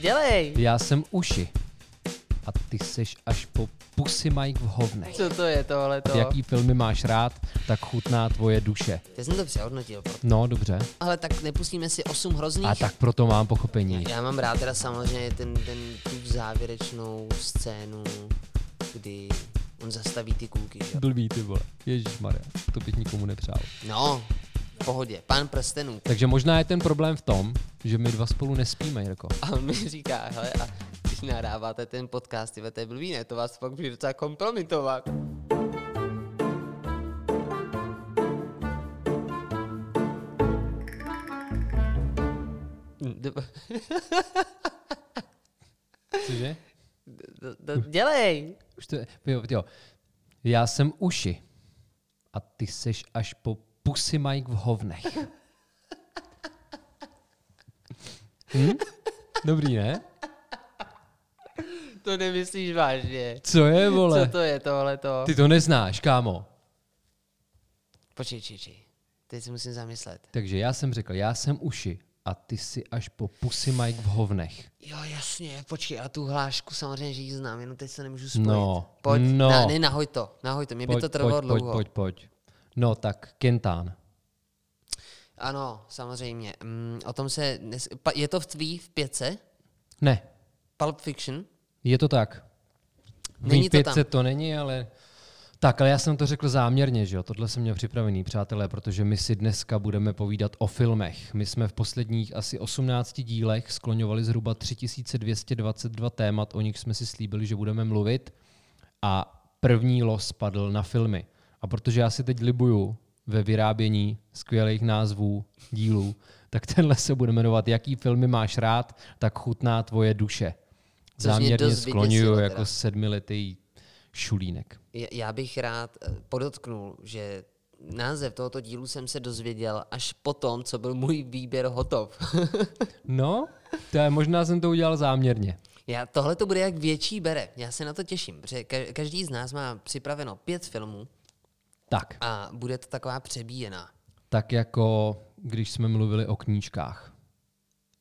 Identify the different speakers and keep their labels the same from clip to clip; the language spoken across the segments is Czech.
Speaker 1: Dělej!
Speaker 2: Já jsem uši. A ty seš až po pusy Mike v hovnech.
Speaker 1: Co to je tohle to?
Speaker 2: Jaký filmy máš rád, tak chutná tvoje duše.
Speaker 1: Já jsem to přehodnotil.
Speaker 2: No, dobře.
Speaker 1: Ale tak nepustíme si osm hrozných.
Speaker 2: A tak proto mám pochopení.
Speaker 1: Já mám rád teda samozřejmě ten, ten tu závěrečnou scénu, kdy on zastaví ty kůlky, že? jo?
Speaker 2: Blbý ty vole. Ježíš Maria, to bych nikomu nepřál.
Speaker 1: No, v pohodě. Pán prstenů.
Speaker 2: Takže možná je ten problém v tom, že my dva spolu nespíme, Jirko.
Speaker 1: A on mi říká, hele, a když nahráváte ten podcast, tyhle, to je blbý, ne? To vás fakt bude docela kompromitovat.
Speaker 2: Cože?
Speaker 1: d- d- Dělej!
Speaker 2: Už to je, jo, jo. Já jsem uši. A ty seš až po pusy Mike v hovnech. Hm? Dobrý, ne?
Speaker 1: To nemyslíš vážně.
Speaker 2: Co je, vole?
Speaker 1: Co to je tohle to?
Speaker 2: Ty to neznáš, kámo.
Speaker 1: Počkej, počkej, počkej. Teď si musím zamyslet.
Speaker 2: Takže já jsem řekl, já jsem uši. A ty si až po pusy Mike v hovnech.
Speaker 1: Jo, jasně, počkej, a tu hlášku samozřejmě, že ji znám, jenom teď se nemůžu spojit.
Speaker 2: No,
Speaker 1: pojď,
Speaker 2: no.
Speaker 1: Na, ne, nahoj to, nahoj to, mě by
Speaker 2: Pojď,
Speaker 1: to trvalo
Speaker 2: pojď, pojď,
Speaker 1: dlouho.
Speaker 2: pojď, pojď. No tak, Kentán.
Speaker 1: Ano, samozřejmě. Mm, o tom se, dnes, je to v tvý v pětce?
Speaker 2: Ne,
Speaker 1: Pulp Fiction?
Speaker 2: je to tak. V
Speaker 1: Není to tam.
Speaker 2: to není, ale... Tak, ale já jsem to řekl záměrně, že jo? Tohle jsem měl připravený, přátelé, protože my si dneska budeme povídat o filmech. My jsme v posledních asi 18 dílech skloňovali zhruba 3222 témat, o nich jsme si slíbili, že budeme mluvit. A první los padl na filmy. A protože já si teď libuju ve vyrábění skvělých názvů dílů, tak tenhle se bude jmenovat Jaký filmy máš rád, tak chutná tvoje duše.
Speaker 1: Což mě
Speaker 2: Záměrně skloňuju jako sedmiletý šulínek.
Speaker 1: Já- bych rád eh, podotknul, že název tohoto dílu jsem se dozvěděl až potom, co byl můj výběr hotov.
Speaker 2: No, to je, možná jsem to udělal záměrně.
Speaker 1: Já, tohle to bude jak větší bere. Já se na to těším, protože ka- každý z nás má připraveno pět filmů
Speaker 2: Tak,
Speaker 1: a bude to taková přebíjená.
Speaker 2: tak jako když jsme mluvili o knížkách.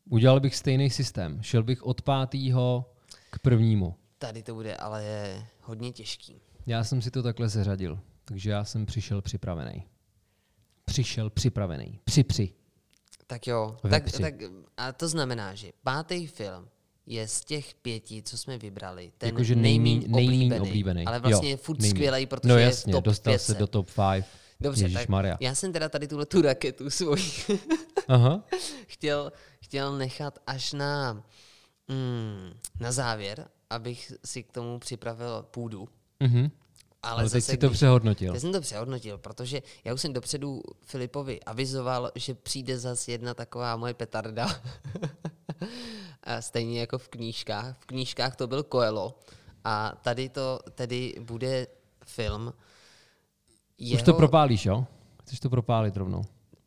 Speaker 2: Udělal bych stejný systém. Šel bych od pátého k prvnímu.
Speaker 1: Tady to bude ale hodně těžký.
Speaker 2: Já jsem si to takhle seřadil, takže já jsem přišel připravený. Přišel připravený. Při při.
Speaker 1: Tak jo,
Speaker 2: Ve
Speaker 1: tak, tak, a to znamená, že pátý film je z těch pěti, co jsme vybrali, ten
Speaker 2: Jakože
Speaker 1: nejméně
Speaker 2: nejmíň, nejmíň
Speaker 1: oblíbený,
Speaker 2: oblíbený.
Speaker 1: Ale vlastně
Speaker 2: jo,
Speaker 1: je furt
Speaker 2: nejmíň.
Speaker 1: skvělý, protože
Speaker 2: no
Speaker 1: je
Speaker 2: jasně,
Speaker 1: v top
Speaker 2: dostal
Speaker 1: 500.
Speaker 2: se do top 5.
Speaker 1: Dobře, tak já jsem teda tady tuhle tu raketu svoji
Speaker 2: Aha.
Speaker 1: chtěl, chtěl nechat až na, mm, na závěr, abych si k tomu připravil půdu.
Speaker 2: Mhm.
Speaker 1: Ale,
Speaker 2: Ale teď
Speaker 1: zase,
Speaker 2: si to
Speaker 1: když-
Speaker 2: přehodnotil.
Speaker 1: Já jsem to přehodnotil, protože já už jsem dopředu Filipovi avizoval, že přijde zase jedna taková moje petarda. A Stejně jako v knížkách. V knížkách to byl Coelho. A tady to tedy bude film.
Speaker 2: Už to propálíš, jo? Chceš to propálit rovnou?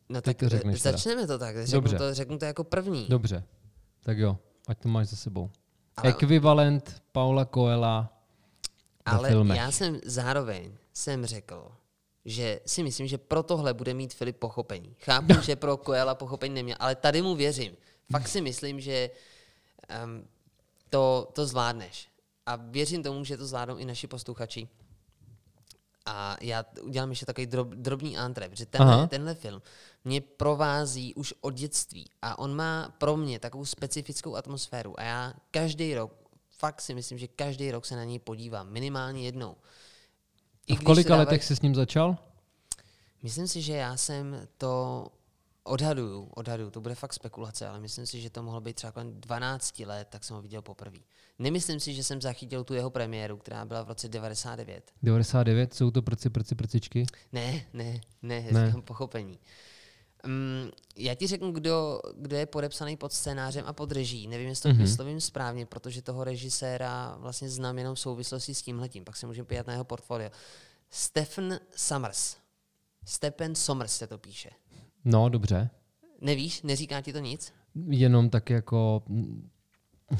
Speaker 1: no,
Speaker 2: teď
Speaker 1: tak
Speaker 2: to řekneš teda.
Speaker 1: Začneme to tak. Řeknu
Speaker 2: Dobře.
Speaker 1: to, řeknu to jako první.
Speaker 2: Dobře. Tak jo, ať to máš za sebou.
Speaker 1: Ale-
Speaker 2: Ekvivalent Paula Coela
Speaker 1: Ale
Speaker 2: filmech.
Speaker 1: já jsem zároveň jsem řekl, že si myslím, že pro tohle bude mít Filip pochopení. Chápu, že pro Koela pochopení neměl, ale tady mu věřím. Fakt si myslím, že um, to, to zvládneš. A věřím tomu, že to zvládnou i naši posluchači. A já udělám ještě takový drob, drobný antre, protože tenhle,
Speaker 2: Aha.
Speaker 1: tenhle film mě provází už od dětství a on má pro mě takovou specifickou atmosféru a já každý rok, fakt si myslím, že každý rok se na něj podívám, minimálně jednou. I
Speaker 2: A v kolika
Speaker 1: se dávají-
Speaker 2: letech jsi s ním začal?
Speaker 1: Myslím si, že já jsem to odhaduju, odhaduju, to bude fakt spekulace, ale myslím si, že to mohlo být třeba kolem 12 let, tak jsem ho viděl poprvé. Nemyslím si, že jsem zachytil tu jeho premiéru, která byla v roce 99.
Speaker 2: 99, jsou to prci, prci, prcičky?
Speaker 1: Ne, ne, ne,
Speaker 2: Ne.
Speaker 1: říkám pochopení. Um, já ti řeknu, kdo, kdo je podepsaný pod scénářem a pod reží. Nevím, jestli to mm-hmm. vyslovím správně, protože toho režiséra vlastně znám jenom v souvislosti s tímhletím. Pak se můžeme podívat na jeho portfolio. Stephen Summers. Stephen Sommers se to píše.
Speaker 2: No, dobře.
Speaker 1: Nevíš? Neříká ti to nic?
Speaker 2: Jenom tak jako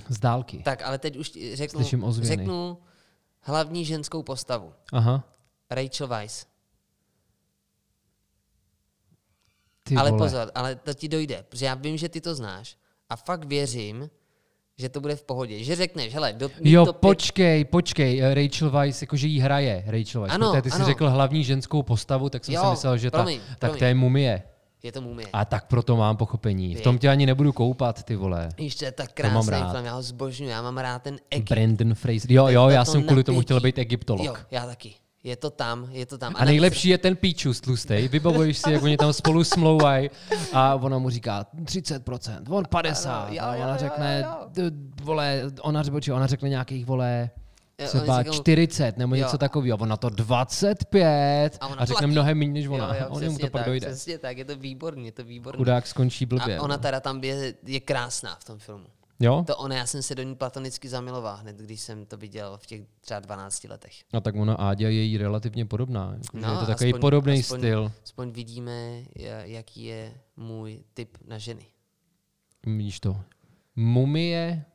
Speaker 2: z dálky.
Speaker 1: Tak, ale teď už řeknu, řeknu hlavní ženskou postavu.
Speaker 2: Aha.
Speaker 1: Rachel Weisz.
Speaker 2: Ty
Speaker 1: ale
Speaker 2: vole.
Speaker 1: pozor, ale to ti dojde, protože já vím, že ty to znáš. A fakt věřím, že to bude v pohodě. Že řekneš, hele, do,
Speaker 2: Jo,
Speaker 1: to pět-
Speaker 2: počkej, počkej, eh, Rachel Weisz, jakože jí hraje Rachel Weisz.
Speaker 1: Ano,
Speaker 2: Protože ty jsi
Speaker 1: ano.
Speaker 2: řekl hlavní ženskou postavu, tak jsem
Speaker 1: Jo,
Speaker 2: si myslel, že
Speaker 1: promiň,
Speaker 2: ta, tak
Speaker 1: promiň.
Speaker 2: to je mumie.
Speaker 1: Je to mumie.
Speaker 2: A tak proto mám pochopení. V tom tě ani nebudu koupat, ty vole.
Speaker 1: To je tak
Speaker 2: mám
Speaker 1: krásný
Speaker 2: rád.
Speaker 1: film, já ho zbožňuji, já mám rád ten Egypt.
Speaker 2: Brandon Fraser. Jo, jo, já jsem kvůli tomu
Speaker 1: napětí.
Speaker 2: chtěl být
Speaker 1: Jo,
Speaker 2: egyptolog.
Speaker 1: já taky. Je to tam, je to tam.
Speaker 2: A
Speaker 1: navíc-
Speaker 2: nejlepší je ten píčus tlustej. Vybavuješ si, jak oni tam spolu smlouvají a ona mu říká 30%, on 50.
Speaker 1: Ano, jo,
Speaker 2: a
Speaker 1: jo,
Speaker 2: ona
Speaker 1: jo,
Speaker 2: řekne,
Speaker 1: jo.
Speaker 2: vole, ona, řekne- ona řekne nějakých, vole,
Speaker 1: Jo,
Speaker 2: třeba
Speaker 1: říkají-
Speaker 2: 40 nebo
Speaker 1: Jo.
Speaker 2: něco takového. Ona to 25
Speaker 1: A
Speaker 2: a,
Speaker 1: ona
Speaker 2: řekne
Speaker 1: platí.
Speaker 2: mnohem méně než ona.
Speaker 1: Jo, jo,
Speaker 2: a on jemu to pak
Speaker 1: tak,
Speaker 2: dojde.
Speaker 1: Přesně tak, je to výborný, je to výborný.
Speaker 2: Chudák skončí blbě.
Speaker 1: A ona
Speaker 2: no.
Speaker 1: teda tam je, je krásná v tom filmu.
Speaker 2: Jo?
Speaker 1: To ona, já jsem se do ní platonicky zamiloval hned, když jsem to viděl v těch třeba 12 letech.
Speaker 2: A tak ona Áďa je jí relativně podobná.
Speaker 1: No,
Speaker 2: je to takový
Speaker 1: aspoň-
Speaker 2: podobný
Speaker 1: aspoň-
Speaker 2: styl.
Speaker 1: Aspoň vidíme, ja- jaký je můj typ na ženy.
Speaker 2: Víš to. Mumie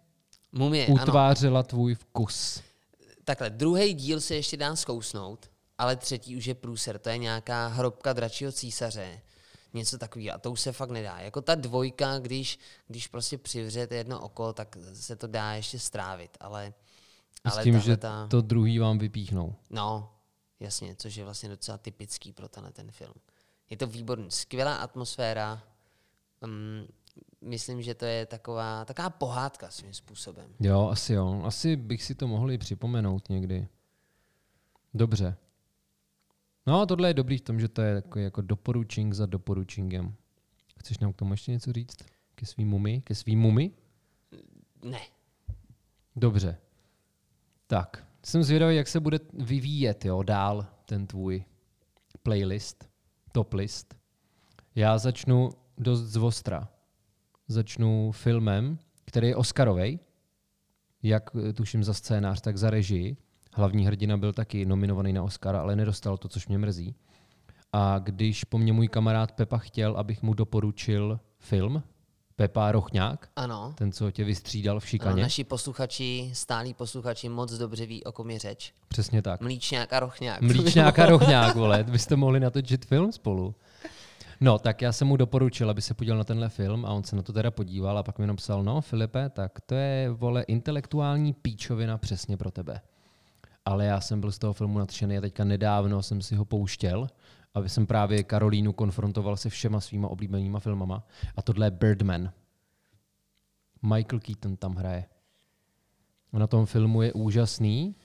Speaker 1: Mumie, ano.
Speaker 2: utvářela tvůj vkus.
Speaker 1: Takhle, druhý díl se ještě dá zkousnout, ale třetí už je průser. To je nějaká hrobka dračího císaře. Něco takového. A to už se fakt nedá. Jako ta dvojka, když, když prostě přivřete jedno oko, tak se to dá ještě strávit. Ale,
Speaker 2: S
Speaker 1: ale
Speaker 2: tím,
Speaker 1: tahle
Speaker 2: že
Speaker 1: ta,
Speaker 2: to druhý vám vypíchnou.
Speaker 1: No, jasně, což je vlastně docela typický pro tenhle ten film. Je to výborný, skvělá atmosféra. Um, myslím, že to je taková, taková pohádka svým způsobem.
Speaker 2: Jo, asi jo. Asi bych si to mohl i připomenout někdy. Dobře. No a tohle je dobrý v tom, že to je takový jako doporučení za doporučením. Chceš nám k tomu ještě něco říct? Ke svým mumi? Ke svým mumi?
Speaker 1: Ne.
Speaker 2: Dobře. Tak, jsem zvědavý, jak se bude vyvíjet jo, dál ten tvůj playlist, top list. Já začnu dost zvostra. Začnu filmem, který je Oscarový, jak eh, tuším za scénář, tak za režii. Hlavní hrdina byl taky nominovaný na Oscara, ale nedostal to, což mě mrzí. A když po mně můj kamarád Pepa chtěl, abych mu doporučil film, Pepa Rochňák,
Speaker 1: Ano.
Speaker 2: ten, co tě vystřídal v
Speaker 1: ano
Speaker 2: šikaně.
Speaker 1: naši posluchači, stálí posluchači moc dobře ví, o kom je řeč.
Speaker 2: Přesně tak.
Speaker 1: Mlíčňák a rochňák.
Speaker 2: Mlíčňák a rochňák, vole, byste mohli natočit film spolu. No, tak já jsem mu doporučil, aby se podíval na tenhle film a on se na to teda podíval a pak mi napsal, no Filipe, tak to je, vole, intelektuální píčovina přesně pro tebe. Ale já jsem byl z toho filmu nadšený a teďka nedávno jsem si ho pouštěl, aby jsem právě Karolínu konfrontoval se všema svýma oblíbenýma filmama. A tohle je Birdman. Michael Keaton tam hraje. Na tom filmu je úžasný,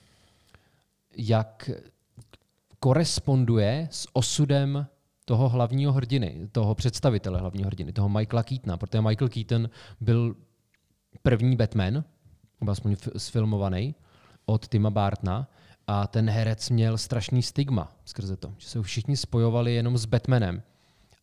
Speaker 2: jak koresponduje s osudem toho hlavního hrdiny, toho představitele hlavního hrdiny, toho Michaela Keatona, protože Michael Keaton byl první Batman, nebo aspoň sfilmovaný, od Tima Bartna a ten herec měl strašný stigma skrze to, že se všichni spojovali jenom s Batmanem.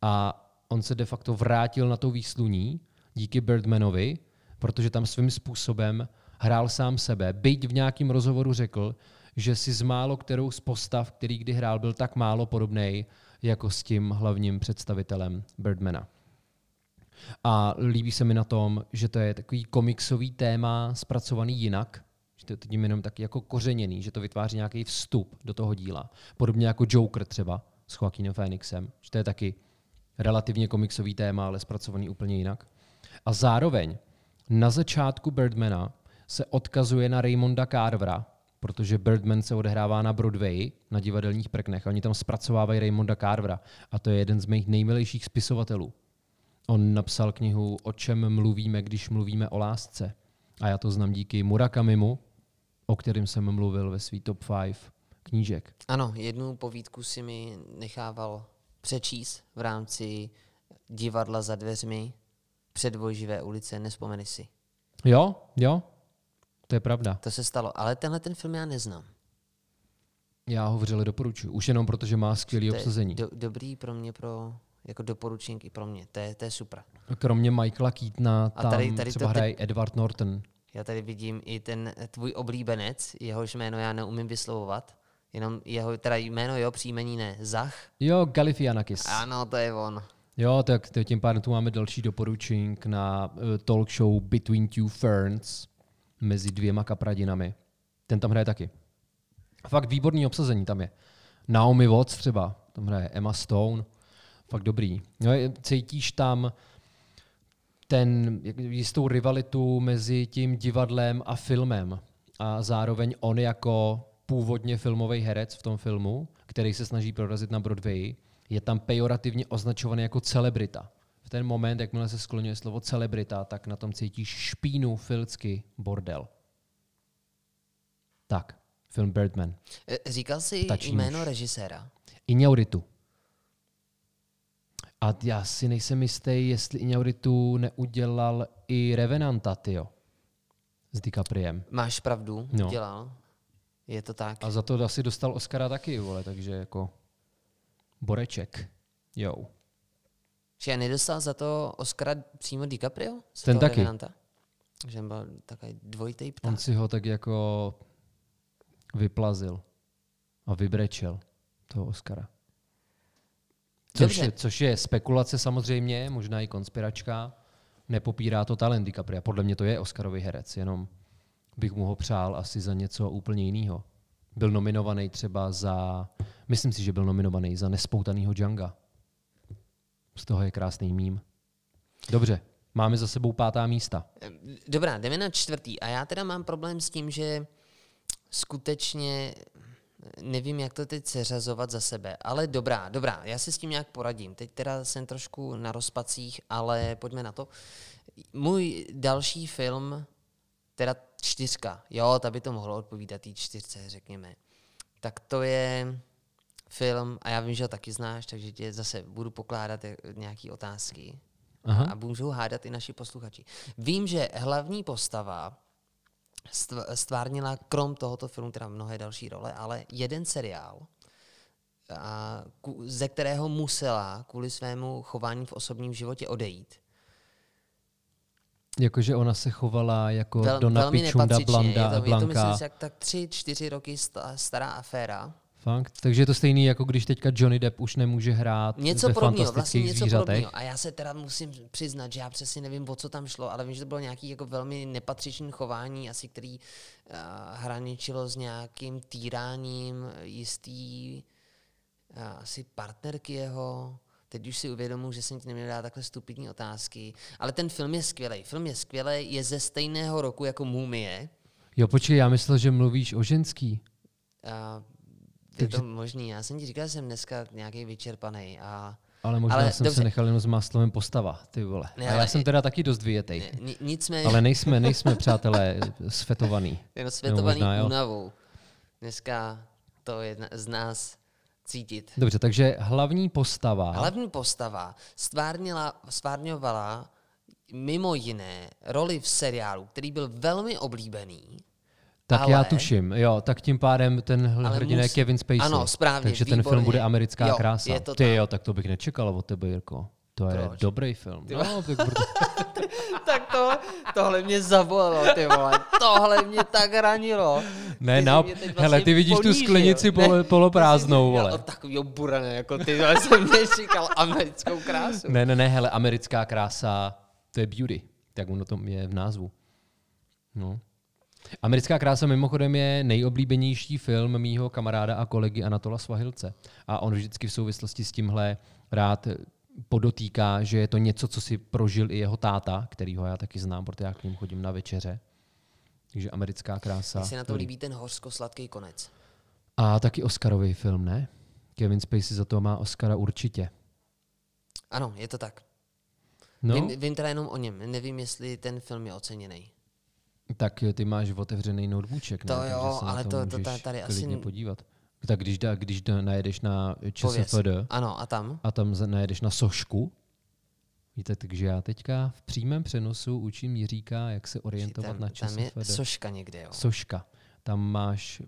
Speaker 2: A on se de facto vrátil na to výsluní díky Birdmanovi, protože tam svým způsobem hrál sám sebe, byť v nějakém rozhovoru řekl, že si z málo kterou z postav, který kdy hrál, byl tak málo podobný jako s tím hlavním představitelem Birdmana. A líbí se mi na tom, že to je takový komiksový téma zpracovaný jinak, že to je tím jenom taky jako kořeněný, že to vytváří nějaký vstup do toho díla. Podobně jako Joker třeba s Joaquinem Phoenixem, že to je taky relativně komiksový téma, ale zpracovaný úplně jinak. A zároveň na začátku Birdmana se odkazuje na Raymonda Carvera, protože Birdman se odehrává na Broadway, na divadelních prknech, a oni tam zpracovávají Raymonda Carvera. A to je jeden z mých nejmilejších spisovatelů. On napsal knihu O čem mluvíme, když mluvíme o lásce. A já to znám díky Murakamimu, o kterém jsem mluvil ve svý top 5 knížek.
Speaker 1: Ano, jednu povídku si mi nechával přečíst v rámci divadla za dveřmi předvojživé ulice, nespomeny si.
Speaker 2: Jo, jo, to je pravda.
Speaker 1: To se stalo, ale tenhle ten film já neznám.
Speaker 2: Já ho vřele doporučuji. Už jenom proto, že má skvělé obsazení.
Speaker 1: do, dobrý pro mě, pro, jako doporučení i pro mě. To je, to je super.
Speaker 2: Kromě Michaela Keatona
Speaker 1: A
Speaker 2: tam
Speaker 1: tady- tady
Speaker 2: třeba hraje Edward Norton.
Speaker 1: Já tady vidím i ten tvůj oblíbenec, jehož jméno já neumím vyslovovat. Jenom jeho, teda jméno jo, příjmení ne. Zach?
Speaker 2: Jo, Galifianakis.
Speaker 1: Ano, to je on.
Speaker 2: Jo, tak tím pádem tu máme další doporučení na uh, talk show Between Two Ferns mezi dvěma kapradinami. Ten tam hraje taky. Fakt výborný obsazení tam je. Naomi Watts třeba, tam hraje Emma Stone. Fakt dobrý. No, cítíš tam ten, jistou rivalitu mezi tím divadlem a filmem. A zároveň on jako původně filmový herec v tom filmu, který se snaží prorazit na Broadway, je tam pejorativně označovaný jako celebrita. V ten moment, jakmile se skloňuje slovo celebrita, tak na tom cítíš špínu, filcky, bordel. Tak, film Birdman.
Speaker 1: Eh, Říkal jsi
Speaker 2: Ptačí
Speaker 1: jméno
Speaker 2: nůž.
Speaker 1: režiséra.
Speaker 2: Iñárritu. A já si nejsem jistý, jestli Iñárritu neudělal i Revenanta, tyjo. S DiCapriem.
Speaker 1: Máš pravdu,
Speaker 2: No.
Speaker 1: dělal. Je to tak.
Speaker 2: A za to asi dostal Oscara taky, vole, takže jako Boreček. Jo.
Speaker 1: Že nedostal za to Oscara přímo DiCaprio? Z
Speaker 2: Ten taky.
Speaker 1: Revenanta? Že byl takový dvojitý pták.
Speaker 2: On si ho tak jako vyplazil a vybrečel toho Oscara. Což
Speaker 1: Dobře.
Speaker 2: je, což je spekulace samozřejmě, možná i konspiračka. Nepopírá to talent DiCapria. Podle mě to je Oscarový herec, jenom bych mu ho přál asi za něco úplně jiného. Byl nominovaný třeba za, myslím si, že byl nominovaný za nespoutanýho Djanga. Z toho je krásný mím. Dobře, máme za sebou pátá místa.
Speaker 1: Dobrá, jdeme na čtvrtý. A já teda mám problém s tím, že skutečně nevím, jak to teď seřazovat za sebe. Ale dobrá, dobrá, já si s tím nějak poradím. Teď teda jsem trošku na rozpacích, ale pojďme na to. Můj další film, teda čtyřka, jo, ta by to mohlo odpovídat té čtyřce, řekněme. Tak to je film, a já vím, že ho taky znáš, takže tě zase budu pokládat nějaké otázky.
Speaker 2: Aha.
Speaker 1: A můžou hádat i naši posluchači. Vím, že hlavní postava stv- stvárnila krom tohoto filmu teda mnohé další role, ale jeden seriál, a, ku- ze kterého musela kvůli svému chování v osobním životě odejít.
Speaker 2: Jakože ona se chovala jako
Speaker 1: Vel, velmi
Speaker 2: Pichunda. Blanda,
Speaker 1: je to, je to
Speaker 2: Blanka.
Speaker 1: myslím, jak tak tři, čtyři roky sta- stará aféra.
Speaker 2: Fakt? Takže je to stejný, jako když teďka Johnny Depp už nemůže hrát
Speaker 1: Něco
Speaker 2: ve
Speaker 1: podobného, vlastně něco
Speaker 2: zvířatech.
Speaker 1: podobného. A já se teda musím přiznat, že já přesně nevím, o co tam šlo, ale vím, že to bylo nějaký jako velmi nepatřičný chování, asi který uh, hraničilo s nějakým týráním jistý uh, asi partnerky jeho. Teď už si uvědomuji, že jsem ti neměl dát takhle stupidní otázky. Ale ten film je skvělý. Film je skvělý, je ze stejného roku jako Mumie.
Speaker 2: Jo, počkej, já myslel, že mluvíš o ženský.
Speaker 1: Uh, je to možný. Já jsem ti říkal, že jsem dneska nějaký vyčerpaný. A
Speaker 2: Ale možná
Speaker 1: Ale
Speaker 2: jsem
Speaker 1: dobře.
Speaker 2: se nechal jenom s máslovem postava, ty vole.
Speaker 1: Ne,
Speaker 2: A já jsem teda taky dost vyjetej.
Speaker 1: ni- nicméně...
Speaker 2: Ale nejsme, nejsme, přátelé, sfetovaný.
Speaker 1: Jen světovaný
Speaker 2: možná,
Speaker 1: únavou. Dneska to je z nás cítit.
Speaker 2: Dobře, takže hlavní postava.
Speaker 1: Hlavní postava stvárnila, stvárňovala mimo jiné roli v seriálu, který byl velmi oblíbený.
Speaker 2: Tak
Speaker 1: ale-
Speaker 2: já tuším, jo, tak tím pádem ten hrdina je
Speaker 1: mus-
Speaker 2: Kevin Spacey.
Speaker 1: Ano, správně,
Speaker 2: Takže ten film
Speaker 1: výborně.
Speaker 2: bude americká
Speaker 1: Jo,
Speaker 2: krása.
Speaker 1: je to
Speaker 2: Ty
Speaker 1: tak.
Speaker 2: jo, tak to bych nečekal od tebe, Jirko. To je
Speaker 1: Proč?
Speaker 2: dobrý film. No, tak proto...
Speaker 1: tak to, tohle mě zabolelo, ty vole. Tohle mě tak ranilo.
Speaker 2: Ne, na,
Speaker 1: mě teď
Speaker 2: hele,
Speaker 1: vlastně
Speaker 2: ty vidíš tu
Speaker 1: ponížil.
Speaker 2: sklenici polo, poloprázdnou,
Speaker 1: ty jsi
Speaker 2: vole.
Speaker 1: měl Takovýho burana, jako ty, ale jsem nečekal americkou krásu.
Speaker 2: Ne, ne, ne, hele, americká krása, to je beauty, tak ono to je v názvu. No. Americká krása mimochodem je nejoblíbenější film mýho kamaráda a kolegy Anatola Svahilce. A on vždycky v souvislosti s tímhle rád podotýká, že je to něco, co si prožil i jeho táta, kterýho já taky znám, protože já k ním chodím na večeře. Takže americká krása.
Speaker 1: Mně se na to líbí ten hořko-sladký konec.
Speaker 2: A taky Oscarový film, ne? Kevin Spacey za to má Oscara určitě.
Speaker 1: Ano, je to tak.
Speaker 2: No,
Speaker 1: Vím, vím teda jenom o něm. Nevím, jestli ten film je oceněný.
Speaker 2: Tak ty máš otevřený notebooček, ne?
Speaker 1: To
Speaker 2: Takže
Speaker 1: jo,
Speaker 2: se na
Speaker 1: ale
Speaker 2: to,
Speaker 1: to- to
Speaker 2: můžeš
Speaker 1: tady asi
Speaker 2: podívat. Tak když, da, když da, najedeš na. ČSFD
Speaker 1: Ano, a tam?
Speaker 2: a tam najedeš na Sošku, víte, takže já teďka v přímém přenosu učím Jiříka, jak se orientovat
Speaker 1: Tam,
Speaker 2: na
Speaker 1: tam je
Speaker 2: ČSFD.
Speaker 1: soška někde, jo.
Speaker 2: Soška. Tam máš,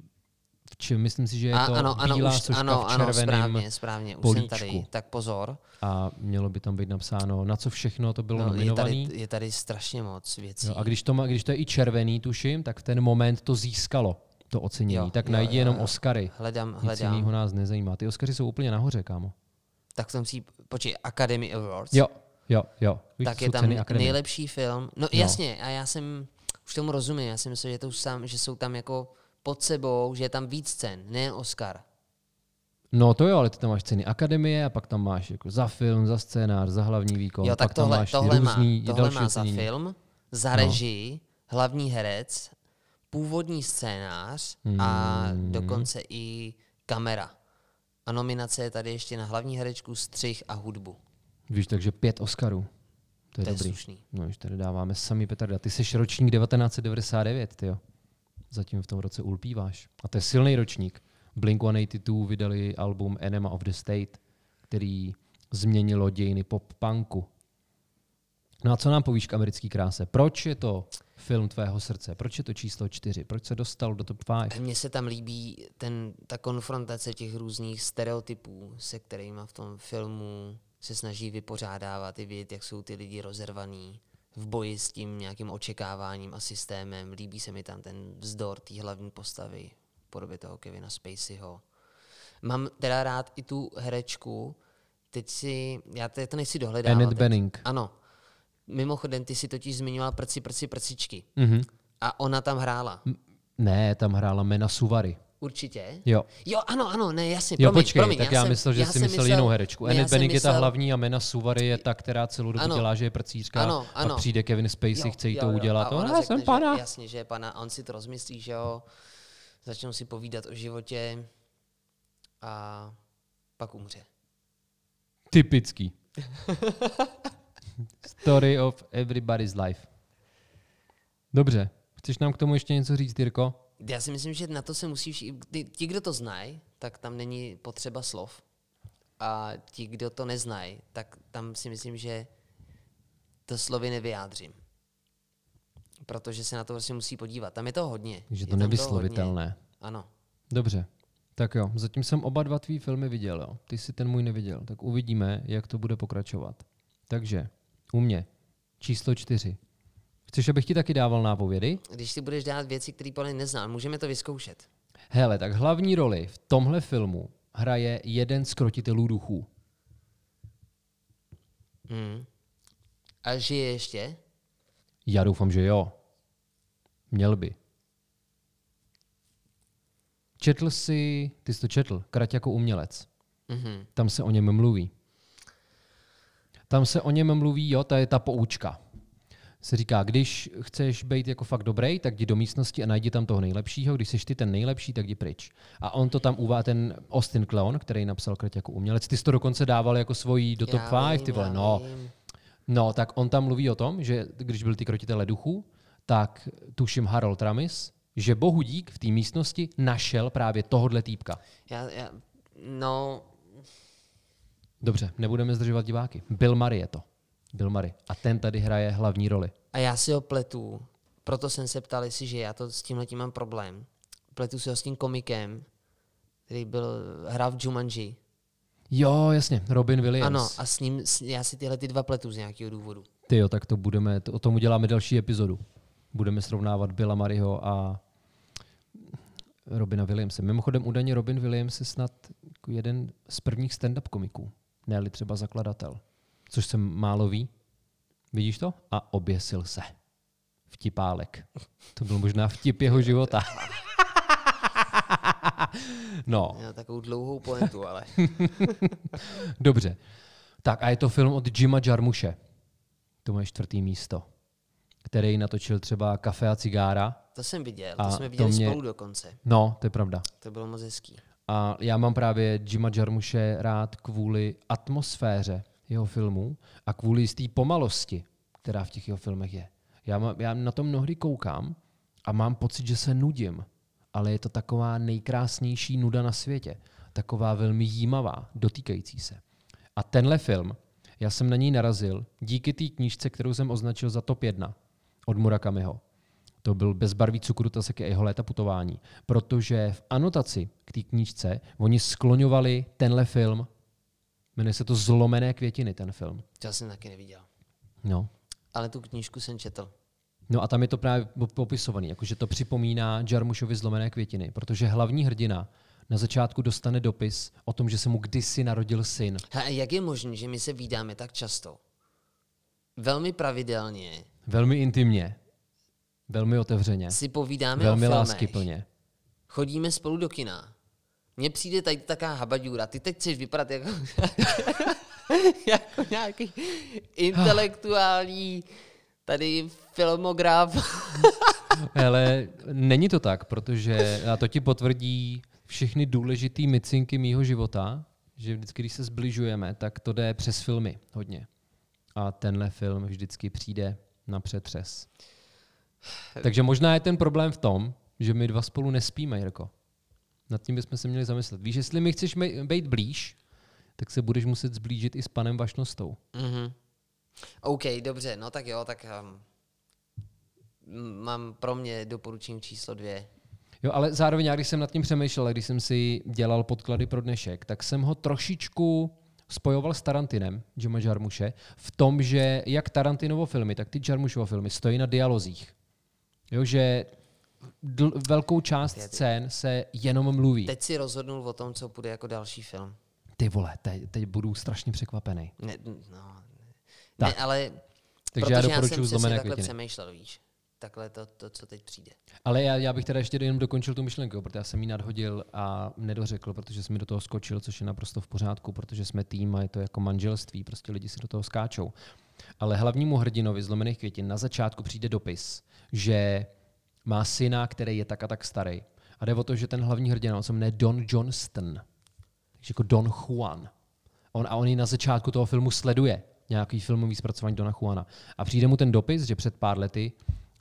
Speaker 2: v čem, myslím si, že je
Speaker 1: A,
Speaker 2: to
Speaker 1: ano, ano,
Speaker 2: bílá
Speaker 1: už,
Speaker 2: soška
Speaker 1: ano,
Speaker 2: v
Speaker 1: ano,
Speaker 2: červeném
Speaker 1: správně, správně, už jsem
Speaker 2: políčku.
Speaker 1: tady. Tak pozor.
Speaker 2: a mělo by tam být napsáno, na co všechno to bylo
Speaker 1: No, je,
Speaker 2: nominovaný.
Speaker 1: tady, je tady strašně moc věcí.
Speaker 2: Jo, a když to, má, když to je i červený, tuším, tak v ten moment to získalo, to ocenění.
Speaker 1: Jo,
Speaker 2: tak
Speaker 1: jo,
Speaker 2: najdi
Speaker 1: jo,
Speaker 2: jenom
Speaker 1: jo.
Speaker 2: Oscary.
Speaker 1: Hledám,
Speaker 2: Nic
Speaker 1: hledám.
Speaker 2: jiného nás nezajímá. Ty Oscary jsou úplně nahoře, kámo.
Speaker 1: Tak to musí, počkej, Academy Awards.
Speaker 2: Jo, jo, jo. Víš,
Speaker 1: tak je tam
Speaker 2: Academy.
Speaker 1: nejlepší film. No
Speaker 2: Jo.
Speaker 1: jasně, a já jsem, už tomu rozumím, já si myslím, že, to už sám, že jsou tam jako pod sebou, že je tam víc cen, ne Oscar.
Speaker 2: No to jo, ale ty tam máš ceny akademie a pak tam máš jako za film, za scénář, za hlavní výkon.
Speaker 1: Jo, tak
Speaker 2: pak tam
Speaker 1: tohle,
Speaker 2: máš
Speaker 1: tohle, má,
Speaker 2: různý
Speaker 1: tohle
Speaker 2: další
Speaker 1: má za
Speaker 2: ocenění.
Speaker 1: film, za
Speaker 2: No.
Speaker 1: režii, hlavní herec, původní scénář a
Speaker 2: Hmm.
Speaker 1: dokonce i kamera. A nominace je tady ještě na hlavní herečku, střih a hudbu.
Speaker 2: Víš, takže pět Oscarů. To je
Speaker 1: To je
Speaker 2: dobrý.
Speaker 1: slušný.
Speaker 2: No, už tady dáváme sami petarda. Ty jsi ročník 1999, ty jo. Zatím v tom roce ulpíváš. A to je silný ročník. Blink-182 vydali album Enema of the State, který změnilo dějiny pop-punku. No a co nám povíš k americký kráse? Proč je to film tvého srdce? Proč je to číslo čtyři? Proč se dostal do top 5?
Speaker 1: Mně se tam líbí ten, ta konfrontace těch různých stereotypů, se kterými v tom filmu se snaží vypořádávat i vidět, jak jsou ty lidi rozervaný v boji s tím nějakým očekáváním a systémem. Líbí se mi tam ten vzdor té hlavní postavy v podobě toho Kevina Spaceyho. Mám teda rád i tu herečku, teď si, já to, to nechci dohledávat.
Speaker 2: Annette
Speaker 1: teď.
Speaker 2: Bening.
Speaker 1: Ano. Mimochodem, ty si totiž zmiňoval prci, prci, prcičky.
Speaker 2: Mhm.
Speaker 1: A ona tam hrála.
Speaker 2: Ne, tam hrála Mena Suvary.
Speaker 1: Určitě.
Speaker 2: Jo.
Speaker 1: Jo, ano, ano, ne, jasně,
Speaker 2: Jo,
Speaker 1: promiň,
Speaker 2: počkej,
Speaker 1: promiň,
Speaker 2: tak já,
Speaker 1: jsem,
Speaker 2: myslel, že jsi
Speaker 1: jsem
Speaker 2: myslel jinou herečku.
Speaker 1: ne, já
Speaker 2: Annette Bening je ta
Speaker 1: myslel-
Speaker 2: hlavní a Mena Suvary je ta, která celou dobu
Speaker 1: Ano.
Speaker 2: dělá, že je prcířka.
Speaker 1: Ano, ano.
Speaker 2: Pak přijde Kevin Spacey,
Speaker 1: Jo,
Speaker 2: chce jí
Speaker 1: jo,
Speaker 2: to
Speaker 1: jo.
Speaker 2: udělat.
Speaker 1: A ona
Speaker 2: já
Speaker 1: řekne,
Speaker 2: jsem pana.
Speaker 1: Že, jasně, že je pana. A on si to rozmyslí, že jo. Začnou si povídat o životě a pak umře.
Speaker 2: Typický. Story of everybody's life. Dobře. Chceš nám k tomu ještě něco říct, Jirko?
Speaker 1: Já si myslím, že na to se musí ty, ti, kdo to znají, tak tam není potřeba slov. A ti, kdo to neznají, tak tam si myslím, že to slovy nevyjádřím. Protože se na to prostě musí podívat. Tam je to hodně. Je
Speaker 2: to nevyslovitelné.
Speaker 1: hodně. Ano.
Speaker 2: Dobře. Tak jo, zatím jsem oba dva tvý filmy viděl, jo. Ty si ten můj neviděl. Tak uvidíme, jak to bude pokračovat. Takže, u mě, číslo čtyři. Chceš, abych ti taky dával nápovědy?
Speaker 1: Když si budeš dát věci, které podle neznám, můžeme to vyzkoušet.
Speaker 2: Hele, tak hlavní roli v tomhle filmu hraje jeden z krotitelů duchů.
Speaker 1: Hmm. A žije ještě?
Speaker 2: Já doufám, že jo. Měl by. Četl jsi, ty jsi to četl, Krať jako umělec.
Speaker 1: Mhm.
Speaker 2: Tam se o něm mluví. Tam se o něm mluví, jo, to je ta poučka. Se říká, když chceš být jako fakt dobrý, tak jdi do místnosti a najdi tam toho nejlepšího. Když jsi ty ten nejlepší, tak jdi pryč. A on to tam uvá ten Austin Kleon, který napsal Krať jako umělec. Ty jsi to dokonce dával jako svojí do top
Speaker 1: Já
Speaker 2: 5,
Speaker 1: vím,
Speaker 2: ty vole, no.
Speaker 1: vím.
Speaker 2: No, tak on tam mluví o tom, že když byl ty krotitele duchů, tak tuším Harold Ramis, že bohu dík v té místnosti našel právě tohodle týpka.
Speaker 1: Já, já, no,
Speaker 2: Dobře, nebudeme zdržovat diváky. Bill Murray je to. Bill Murray. A ten tady hraje hlavní roli.
Speaker 1: a já si ho pletu, proto jsem se ptal, jestli že já to s tímhle tím mám problém. Pletu si ho s tím komikem, který byl, hrál v Jumanji.
Speaker 2: Jo, jasně, Robin Williams.
Speaker 1: Ano, a s ním, já si tyhle ty dva pletu z nějakého důvodu.
Speaker 2: Ty jo, tak to budeme, to, o tom uděláme další epizodu. Budeme srovnávat Billa Murrayho a Robina Williamse. Mimochodem údajně Robin Williams je snad jako jeden z prvních stand-up komiků. ne třeba zakladatel. Což se málo ví. Vidíš to? A oběsil se. Vtipálek. To byl možná vtip jeho života. no,
Speaker 1: Měl takovou dlouhou pointu, ale
Speaker 2: dobře. Tak a je to film od Jima Jarmuše. To má čtvrtý místo. Který natočil třeba Kafe a cigára.
Speaker 1: to jsem viděl.
Speaker 2: A
Speaker 1: To jsme
Speaker 2: to
Speaker 1: viděli
Speaker 2: mě-
Speaker 1: spolu dokonce.
Speaker 2: No, to je pravda.
Speaker 1: To bylo moc hezký.
Speaker 2: A já mám právě Jima Jarmuše rád kvůli atmosféře jeho filmů a kvůli jisté pomalosti, která v těch jeho filmech je. Já, má, já na to mnohdy koukám a mám pocit, že se nudím, ale je to taková nejkrásnější nuda na světě. Taková velmi jímavá, dotýkající se. A tenhle film, já jsem na něj narazil díky té knížce, kterou jsem označil za top 1 od Murakamiho. To byl Bezbarví cukru, Taseky a jeho léta putování. Protože v anotaci k té knížce oni skloňovali tenhle film. Jmenuje se to Zlomené květiny, ten film.
Speaker 1: To jsem taky neviděl.
Speaker 2: No.
Speaker 1: Ale tu knížku jsem četl.
Speaker 2: No a tam je to právě po- popisovaný, jakože to připomíná Jarmušovi Zlomené květiny, protože hlavní hrdina na začátku dostane dopis o tom, že se mu kdysi narodil syn.
Speaker 1: A jak je možné, že my se vídáme tak často? Velmi pravidelně
Speaker 2: Velmi intimně, velmi otevřeně,
Speaker 1: si povídáme
Speaker 2: velmi
Speaker 1: o filmech.
Speaker 2: láskyplně.
Speaker 1: Chodíme spolu do kina. Mně přijde tady taková habaďůra. Ty teď chceš vypadat jako, jako nějaký intelektuální tady filmograf.
Speaker 2: Ale není to tak, protože a to ti potvrdí všechny důležité mycinky mýho života, že vždycky, když se zbližujeme, tak to jde přes filmy hodně. A tenhle film vždycky přijde na přetřes. Takže možná je ten problém v tom, že my dva spolu nespíme, Jirko. Nad tím bychom se měli zamyslet. Víš, jestli mi chceš být blíž, tak se budeš muset zblížit i s panem Vašnostou.
Speaker 1: Mm-hmm. OK, dobře, no tak jo, tak um, mám pro mě doporučení číslo dvě.
Speaker 2: Jo, ale zároveň já, když jsem nad tím přemýšlel, když jsem si dělal podklady pro dnešek, tak jsem ho trošičku spojoval s Tarantinem, Jima Jarmuše, v tom, že jak Tarantinovo filmy, tak ty Jarmušovo filmy stojí na dialozích. Jo, že dl- velkou část scén se jenom mluví.
Speaker 1: Teď si rozhodnul o tom, co bude jako další film.
Speaker 2: Ty vole, teď, teď budu strašně překvapený.
Speaker 1: Ne, no, ne, ale
Speaker 2: Takže já doporučuji
Speaker 1: já jsem takhle
Speaker 2: květiny.
Speaker 1: přemýšlel, víš. Takhle to, to, co teď přijde.
Speaker 2: Ale já, já bych teda ještě jenom dokončil tu myšlenku, protože já jsem ji nadhodil a nedořekl, protože jsem mi do toho skočil, což je naprosto v pořádku, protože jsme tým a je to jako manželství, prostě lidi si do toho skáčou. Ale hlavnímu hrdinovi zlomených květin na začátku přijde dopis, že má syna, který je tak a tak starý. A jde o to, že ten hlavní hrdina, on se jmenuje Don Johnston, takže jako Don Juan. On, a on ji na začátku toho filmu sleduje, nějaký filmový zpracování Dona Juana. A přijde mu ten dopis, že před pár lety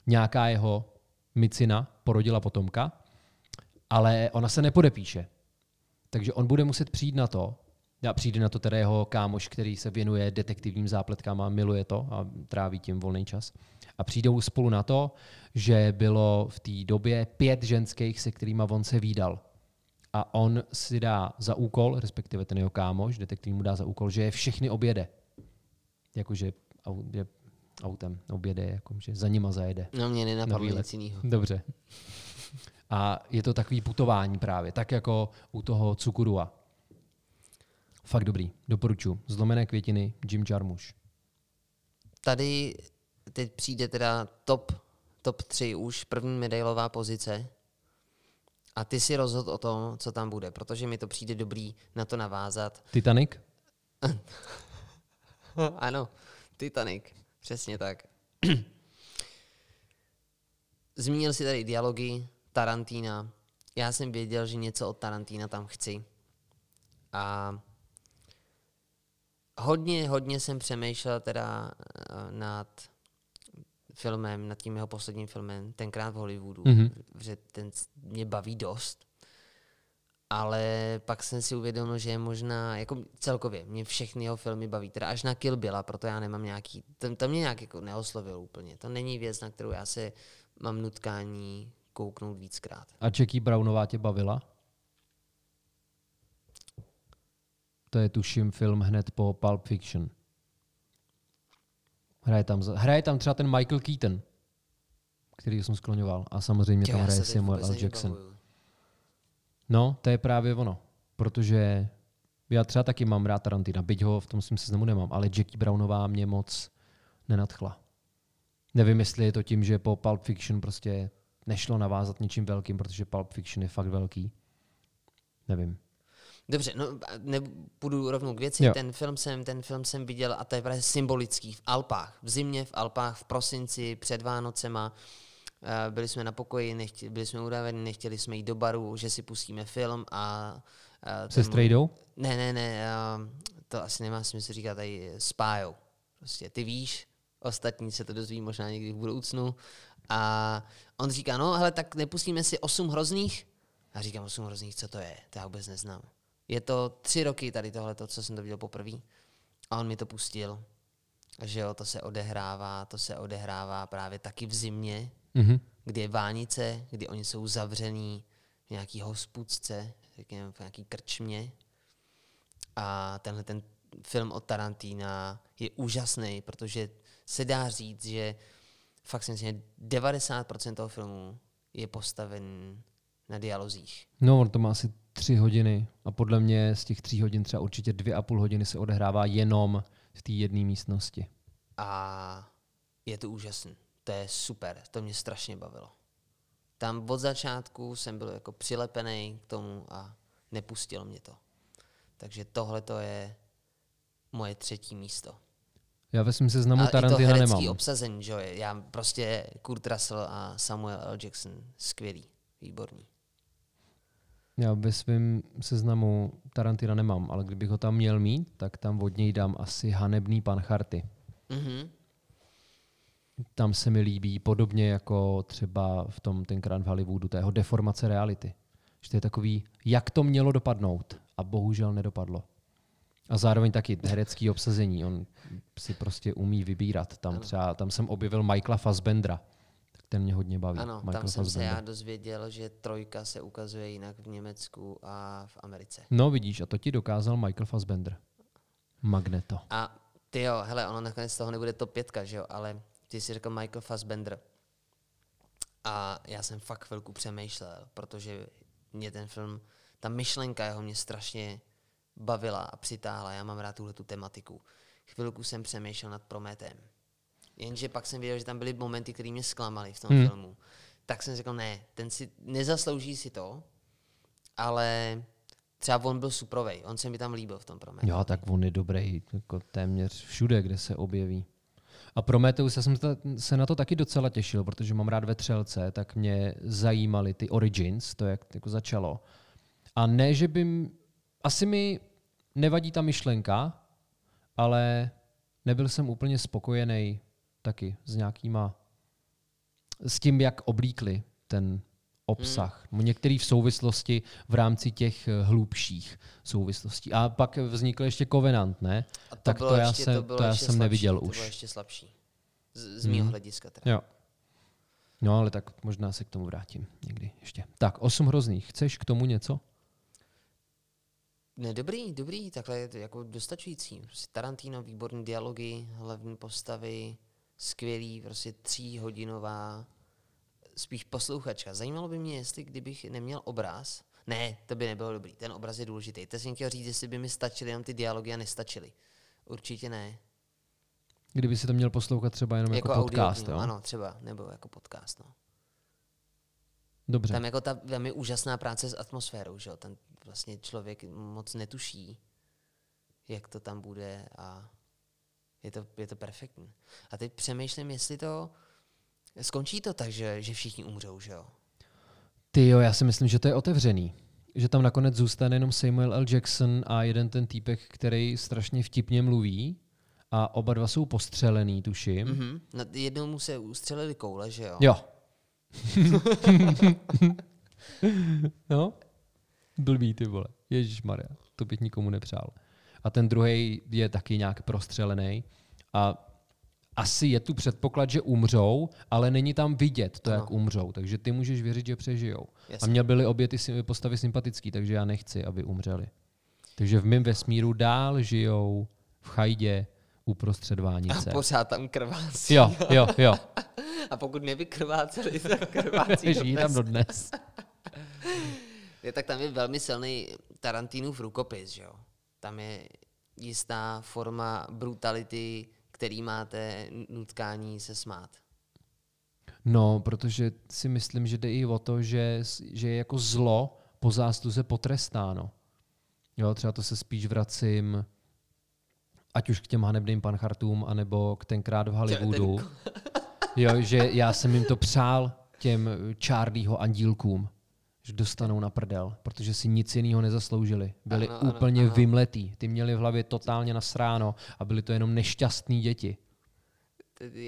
Speaker 2: nějaká jeho micina porodila potomka, ale ona se nepodepíše. Takže on bude muset přijít na to, a přijde na to teda jeho kámoš, který se věnuje detektivním zápletkám a miluje to a tráví tím volný čas. A přijdou spolu na to, že bylo v té době pět ženských, se kterými on se výdal. A on si dá za úkol, respektive ten jeho kámoš, detektiv mu dá za úkol, že je všechny objede. Jakože autem objede, jakože za nima zajede.
Speaker 1: No mě
Speaker 2: Na
Speaker 1: nenapadlo nic jiného.
Speaker 2: Dobře. A je to takový putování právě, tak jako u toho Cukurua. Fakt dobrý, doporučuji. Zlomené květiny, Jim Jarmusch.
Speaker 1: Tady teď přijde teda top, top 3 už, první medailová pozice. A ty si rozhod o tom, co tam bude, protože mi to přijde dobrý na to navázat.
Speaker 2: Titanic?
Speaker 1: ano, Titanic, přesně tak. Zmínil si tady dialogy Tarantína. Já jsem věděl, že něco od Tarantína tam chci. A hodně, hodně jsem přemýšlel teda eh, nad filmem, nad tím jeho posledním filmem, tenkrát v Hollywoodu,
Speaker 2: Mhm.
Speaker 1: mm-hmm. že ten mě baví dost. Ale pak jsem si uvědomil, že je možná, jako celkově, mě všechny jeho filmy baví, teda až na Kill Billa, proto já nemám nějaký, to, to mě nějak jako neoslovil úplně. To není věc, na kterou já se mám nutkání kouknout víckrát.
Speaker 2: A Jackie Brownová tě bavila? To je tuším film hned po Pulp Fiction. Hraje tam, hraje tam třeba ten Michael Keaton, který jsem skloňoval. A samozřejmě
Speaker 1: Tě,
Speaker 2: tam hraje Samuel L. Jackson.
Speaker 1: nevybavuju.
Speaker 2: No, to je právě ono. Protože já třeba taky mám rád Tarantina, byť ho v tom svým seznamu nemám, ale Jackie Brownová mě moc nenadchla. Nevím, jestli je to tím, že po Pulp Fiction prostě nešlo navázat něčím velkým, protože Pulp Fiction je fakt velký. Nevím.
Speaker 1: Dobře, no a ne, půjdu rovnou k věci.
Speaker 2: Jo.
Speaker 1: Ten film, jsem, ten film jsem viděl a to je právě symbolický v Alpách. V zimě v Alpách, v prosinci, před Vánocema. Eh, Byli jsme na pokoji, nechtěli, byli jsme udaveni, nechtěli jsme jít do baru, že si pustíme film a... eh,
Speaker 2: Se strejdou?
Speaker 1: Ne, ne, ne, um, to asi nemá smysl říkat tady spájou. Prostě ty víš, ostatní se to dozví možná někdy v budoucnu. A on říká, no hele, tak nepustíme si osm hrozných? Já říkám, osm hrozných, co to je? To já vůbec neznám. Je to tři roky tady tohle, co jsem to viděl poprvé. A on mi to pustil. Že jo, to se odehrává, to se odehrává právě taky v zimě,
Speaker 2: Mhm.
Speaker 1: kdy je vánice, kdy oni jsou zavřený v nějaký hospůdce, řekněme v nějaký krčmě. A tenhle ten film od Tarantína je úžasný, protože se dá říct, že fakt si myslím, že 90% toho filmu je postaven na dialozích.
Speaker 2: No, on to má asi tři hodiny a podle mě z těch tří hodin třeba určitě dvě a půl hodiny se odehrává jenom v té jedné místnosti.
Speaker 1: A je to úžasný. To je super. To mě strašně bavilo. Tam od začátku jsem byl jako přilepený k tomu a nepustilo mě to. Takže tohle to je moje třetí místo.
Speaker 2: Já ve svém seznamu
Speaker 1: Ale i to
Speaker 2: Tarantina
Speaker 1: herecký
Speaker 2: nemám.
Speaker 1: obsazení, že jo, já prostě Kurt Russell a Samuel L. Jackson, skvělý, výborný.
Speaker 2: Já ve svém seznamu Tarantina nemám, ale kdybych ho tam měl mít, tak tam od něj dám asi hanebný pan Charty.
Speaker 1: Mhm.
Speaker 2: Tam se mi líbí podobně jako třeba v tom tenkrát v Hollywoodu, to jeho deformace reality. Že to je takový, jak to mělo dopadnout a bohužel nedopadlo. A zároveň taky herecký obsazení, on si prostě umí vybírat. Tam třeba, tam jsem objevil Michaela Fassbendera, tak ten mě hodně baví.
Speaker 1: Ano,
Speaker 2: Michael
Speaker 1: tam jsem se já dozvěděl, že trojka se ukazuje jinak v Německu a v Americe.
Speaker 2: No vidíš, a to ti dokázal Michael Fassbender. Magneto.
Speaker 1: A ty jo, hele, ono nakonec z toho nebude top pětka, že jo, ale ty jsi řekl Michael Fassbender. A já jsem fakt chvilku přemýšlel, protože mě ten film, ta myšlenka jeho mě strašně bavila a přitáhla. Já mám rád tuhle tu tematiku. Chvilku jsem přemýšlel nad Prometem. Jenže pak jsem věděl, že tam byly momenty, které mě zklamaly v tom
Speaker 2: Hmm.
Speaker 1: filmu. Tak jsem řekl, ne, ten si nezaslouží si to, ale třeba on byl suprovej, on se mi tam líbil v tom Prometu.
Speaker 2: Jo, tak on je dobrý jako téměř všude, kde se objeví. A Prometheus, já jsem se na to taky docela těšil, protože mám rád ve třelce, tak mě zajímaly ty origins, to jak jako začalo. A ne, že by... m- Asi mi nevadí ta myšlenka, ale nebyl jsem úplně spokojený taky s nějakýma... s tím, jak oblíkli ten obsah. Hmm. Některý v souvislosti v rámci těch eh, hlubších souvislostí. A pak vznikl ještě Covenant, ne?
Speaker 1: A to
Speaker 2: tak to já
Speaker 1: ještě,
Speaker 2: jsem-
Speaker 1: to,
Speaker 2: to já jsem
Speaker 1: slabší,
Speaker 2: neviděl
Speaker 1: to
Speaker 2: už.
Speaker 1: bylo ještě slabší. Z, z mého
Speaker 2: Mhm.
Speaker 1: hlediska teda.
Speaker 2: Jo. No, ale tak možná se k tomu vrátím někdy ještě. Tak, osm hrozných. Chceš k tomu něco?
Speaker 1: Ne, dobrý, dobrý, takhle je to jako dostačující. Tarantino, výborný dialogy, hlavní postavy, skvělý, prostě tříhodinová, spíš posluchačka. Zajímalo by mě, jestli kdybych neměl obraz, ne, to by nebylo dobrý, ten obraz je důležitý. Teď jsem chtěl říct, jestli by mi stačily jenom ty dialogy a nestačily. Určitě ne.
Speaker 2: Kdyby si to měl poslouchat třeba jenom jako, jako podcast,
Speaker 1: audioknihu,
Speaker 2: jo?
Speaker 1: Ano, třeba, nebo jako podcast, no.
Speaker 2: Dobře.
Speaker 1: Tam, jako ta, tam je úžasná práce s atmosférou, že jo? Ten vlastně člověk moc netuší, jak to tam bude a je to, je to perfektní. A teď přemýšlím, jestli to skončí to tak, že, že všichni umřou, že jo?
Speaker 2: Ty jo, já si myslím, že to je otevřený. Že tam nakonec zůstane jenom Samuel L. Jackson a jeden ten týpek, který strašně vtipně mluví a oba dva jsou postřelený, tuším. Mm.
Speaker 1: Mhm. No, jednou mu se ustřelili koule, že jo?
Speaker 2: Jo. no, blbý ty vole. Ježíš Maria, to bych nikomu nepřál. A ten druhý je taky nějak prostřelený a asi je tu předpoklad, že umřou, ale není tam vidět to,
Speaker 1: Ano.
Speaker 2: jak umřou. Takže ty můžeš věřit, že přežijou. A
Speaker 1: Jasně.
Speaker 2: mě byly obě ty postavy sympatický, takže já nechci, aby umřeli. Takže v mém vesmíru dál žijou v chajdě uprostřed
Speaker 1: A
Speaker 2: vánice.
Speaker 1: pořád tam krvácí.
Speaker 2: Jo, jo, jo.
Speaker 1: A pokud nevykrváceli, tak krvácí
Speaker 2: Žijí tam
Speaker 1: dodnes. Je, tak tam je velmi silný Tarantinův rukopis, že jo? Tam je jistá forma brutality, který máte nutkání se smát.
Speaker 2: No, protože si myslím, že jde i o to, že, že je jako zlo po zásluze potrestáno. Jo, třeba to se spíš vracím ať už k těm hanebným panchartům, anebo k tenkrát v Hollywoodu. Jo, že já jsem jim to přál, těm Charlieho andílkům, že dostanou na prdel, protože si nic jiného nezasloužili. Byli
Speaker 1: Ano,
Speaker 2: úplně
Speaker 1: ano.
Speaker 2: ano. vymletý. Ty měli v hlavě totálně nasráno a byli to jenom nešťastní děti.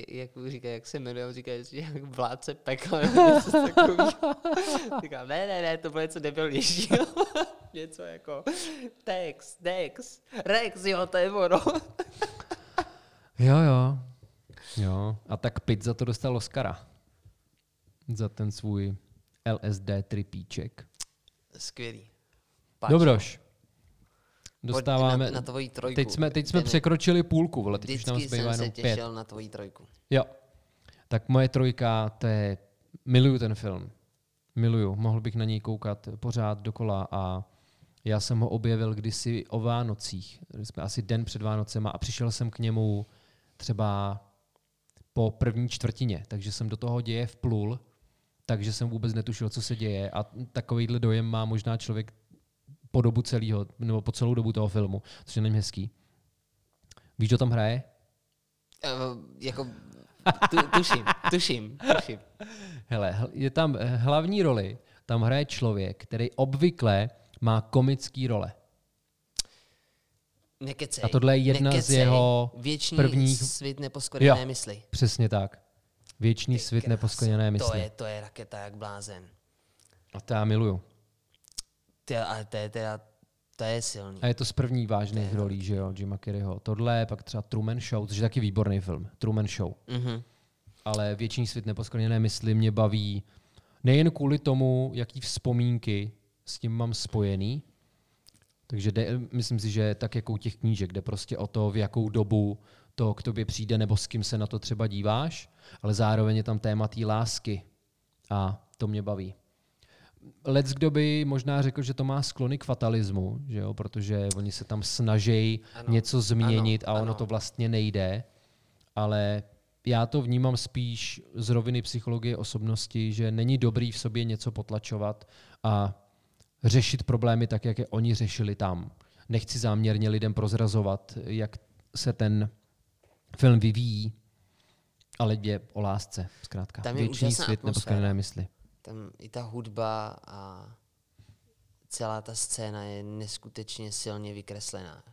Speaker 1: Jak říká, jak se jmenuje, on říká, že jak vládce pekla. Říká, ne, ne, ne, to bylo něco debilnějšího. něco jako Tex, Dex, Rex, jo, to je ono.
Speaker 2: Jo, jo. Jo. A tak Pitt za to dostal Oscara. Za ten svůj LSD tripíček.
Speaker 1: Skvělý.
Speaker 2: Dobroš.
Speaker 1: Pojď
Speaker 2: Dostáváme...
Speaker 1: na, na tvoji trojku.
Speaker 2: teď jsme, teď jsme
Speaker 1: Ten-
Speaker 2: překročili půlku, vole, teď už nám zbývá
Speaker 1: jsem se
Speaker 2: jenom pět.
Speaker 1: těšil na tvoji trojku.
Speaker 2: Jo. Tak moje trojka, to je... Miluju ten film. Miluju. Mohl bych na něj koukat pořád dokola a já jsem ho objevil kdysi o Vánocích. Jsme asi den před Vánocema a přišel jsem k němu třeba po první čtvrtině, takže jsem do toho děje vplul, takže jsem vůbec netušil, co se děje a takovýhle dojem má možná člověk po dobu celého, nebo po celou dobu toho filmu, což je není hezký. Víš, kdo tam hraje?
Speaker 1: Uh, jako, tu, tuším, tuším, tuším.
Speaker 2: Hele, je tam eh, hlavní roli, tam hraje člověk, který obvykle má komický role.
Speaker 1: Nekecej.
Speaker 2: A tohle je jedna z
Speaker 1: nekecej.
Speaker 2: jeho
Speaker 1: Věčný
Speaker 2: prvních-
Speaker 1: svit neposkorené
Speaker 2: Jo.
Speaker 1: mysli.
Speaker 2: Přesně tak. Věčný
Speaker 1: Ty
Speaker 2: svit
Speaker 1: krása,
Speaker 2: neposkleněné
Speaker 1: To
Speaker 2: mysli.
Speaker 1: je, to je raketa jak blázen.
Speaker 2: A to já miluju.
Speaker 1: Ty, ale to je teda, to je silný.
Speaker 2: A je to z prvních vážných rolí, že jo, Jima Carreyho. Tohle, pak třeba Truman Show, což je taky výborný film. Truman Show.
Speaker 1: Mhm.
Speaker 2: Ale Věčný svět neposkleněné mysli mě baví nejen kvůli tomu, jaký vzpomínky s tím mám spojený, takže jde, myslím si, že tak jako u těch knížek, jde prostě o to, v jakou dobu to k tobě přijde, nebo s kým se na to třeba díváš, ale zároveň je tam téma té lásky a to mě baví. Lec, kdo by možná řekl, že to má sklony k fatalismu, že jo? protože oni se tam snaží
Speaker 1: Ano,
Speaker 2: něco změnit
Speaker 1: ano,
Speaker 2: a ono
Speaker 1: ano.
Speaker 2: to vlastně nejde, ale já to vnímám spíš z roviny psychologie osobnosti, že není dobrý v sobě něco potlačovat a řešit problémy tak, jak je oni řešili tam. Nechci záměrně lidem prozrazovat, jak se ten film vyvíjí, ale je o lásce, zkrátka.
Speaker 1: Tam je
Speaker 2: Věčný svět
Speaker 1: atmosféra.
Speaker 2: neposkleněné mysli.
Speaker 1: Tam i ta hudba a celá ta scéna je neskutečně silně vykreslená.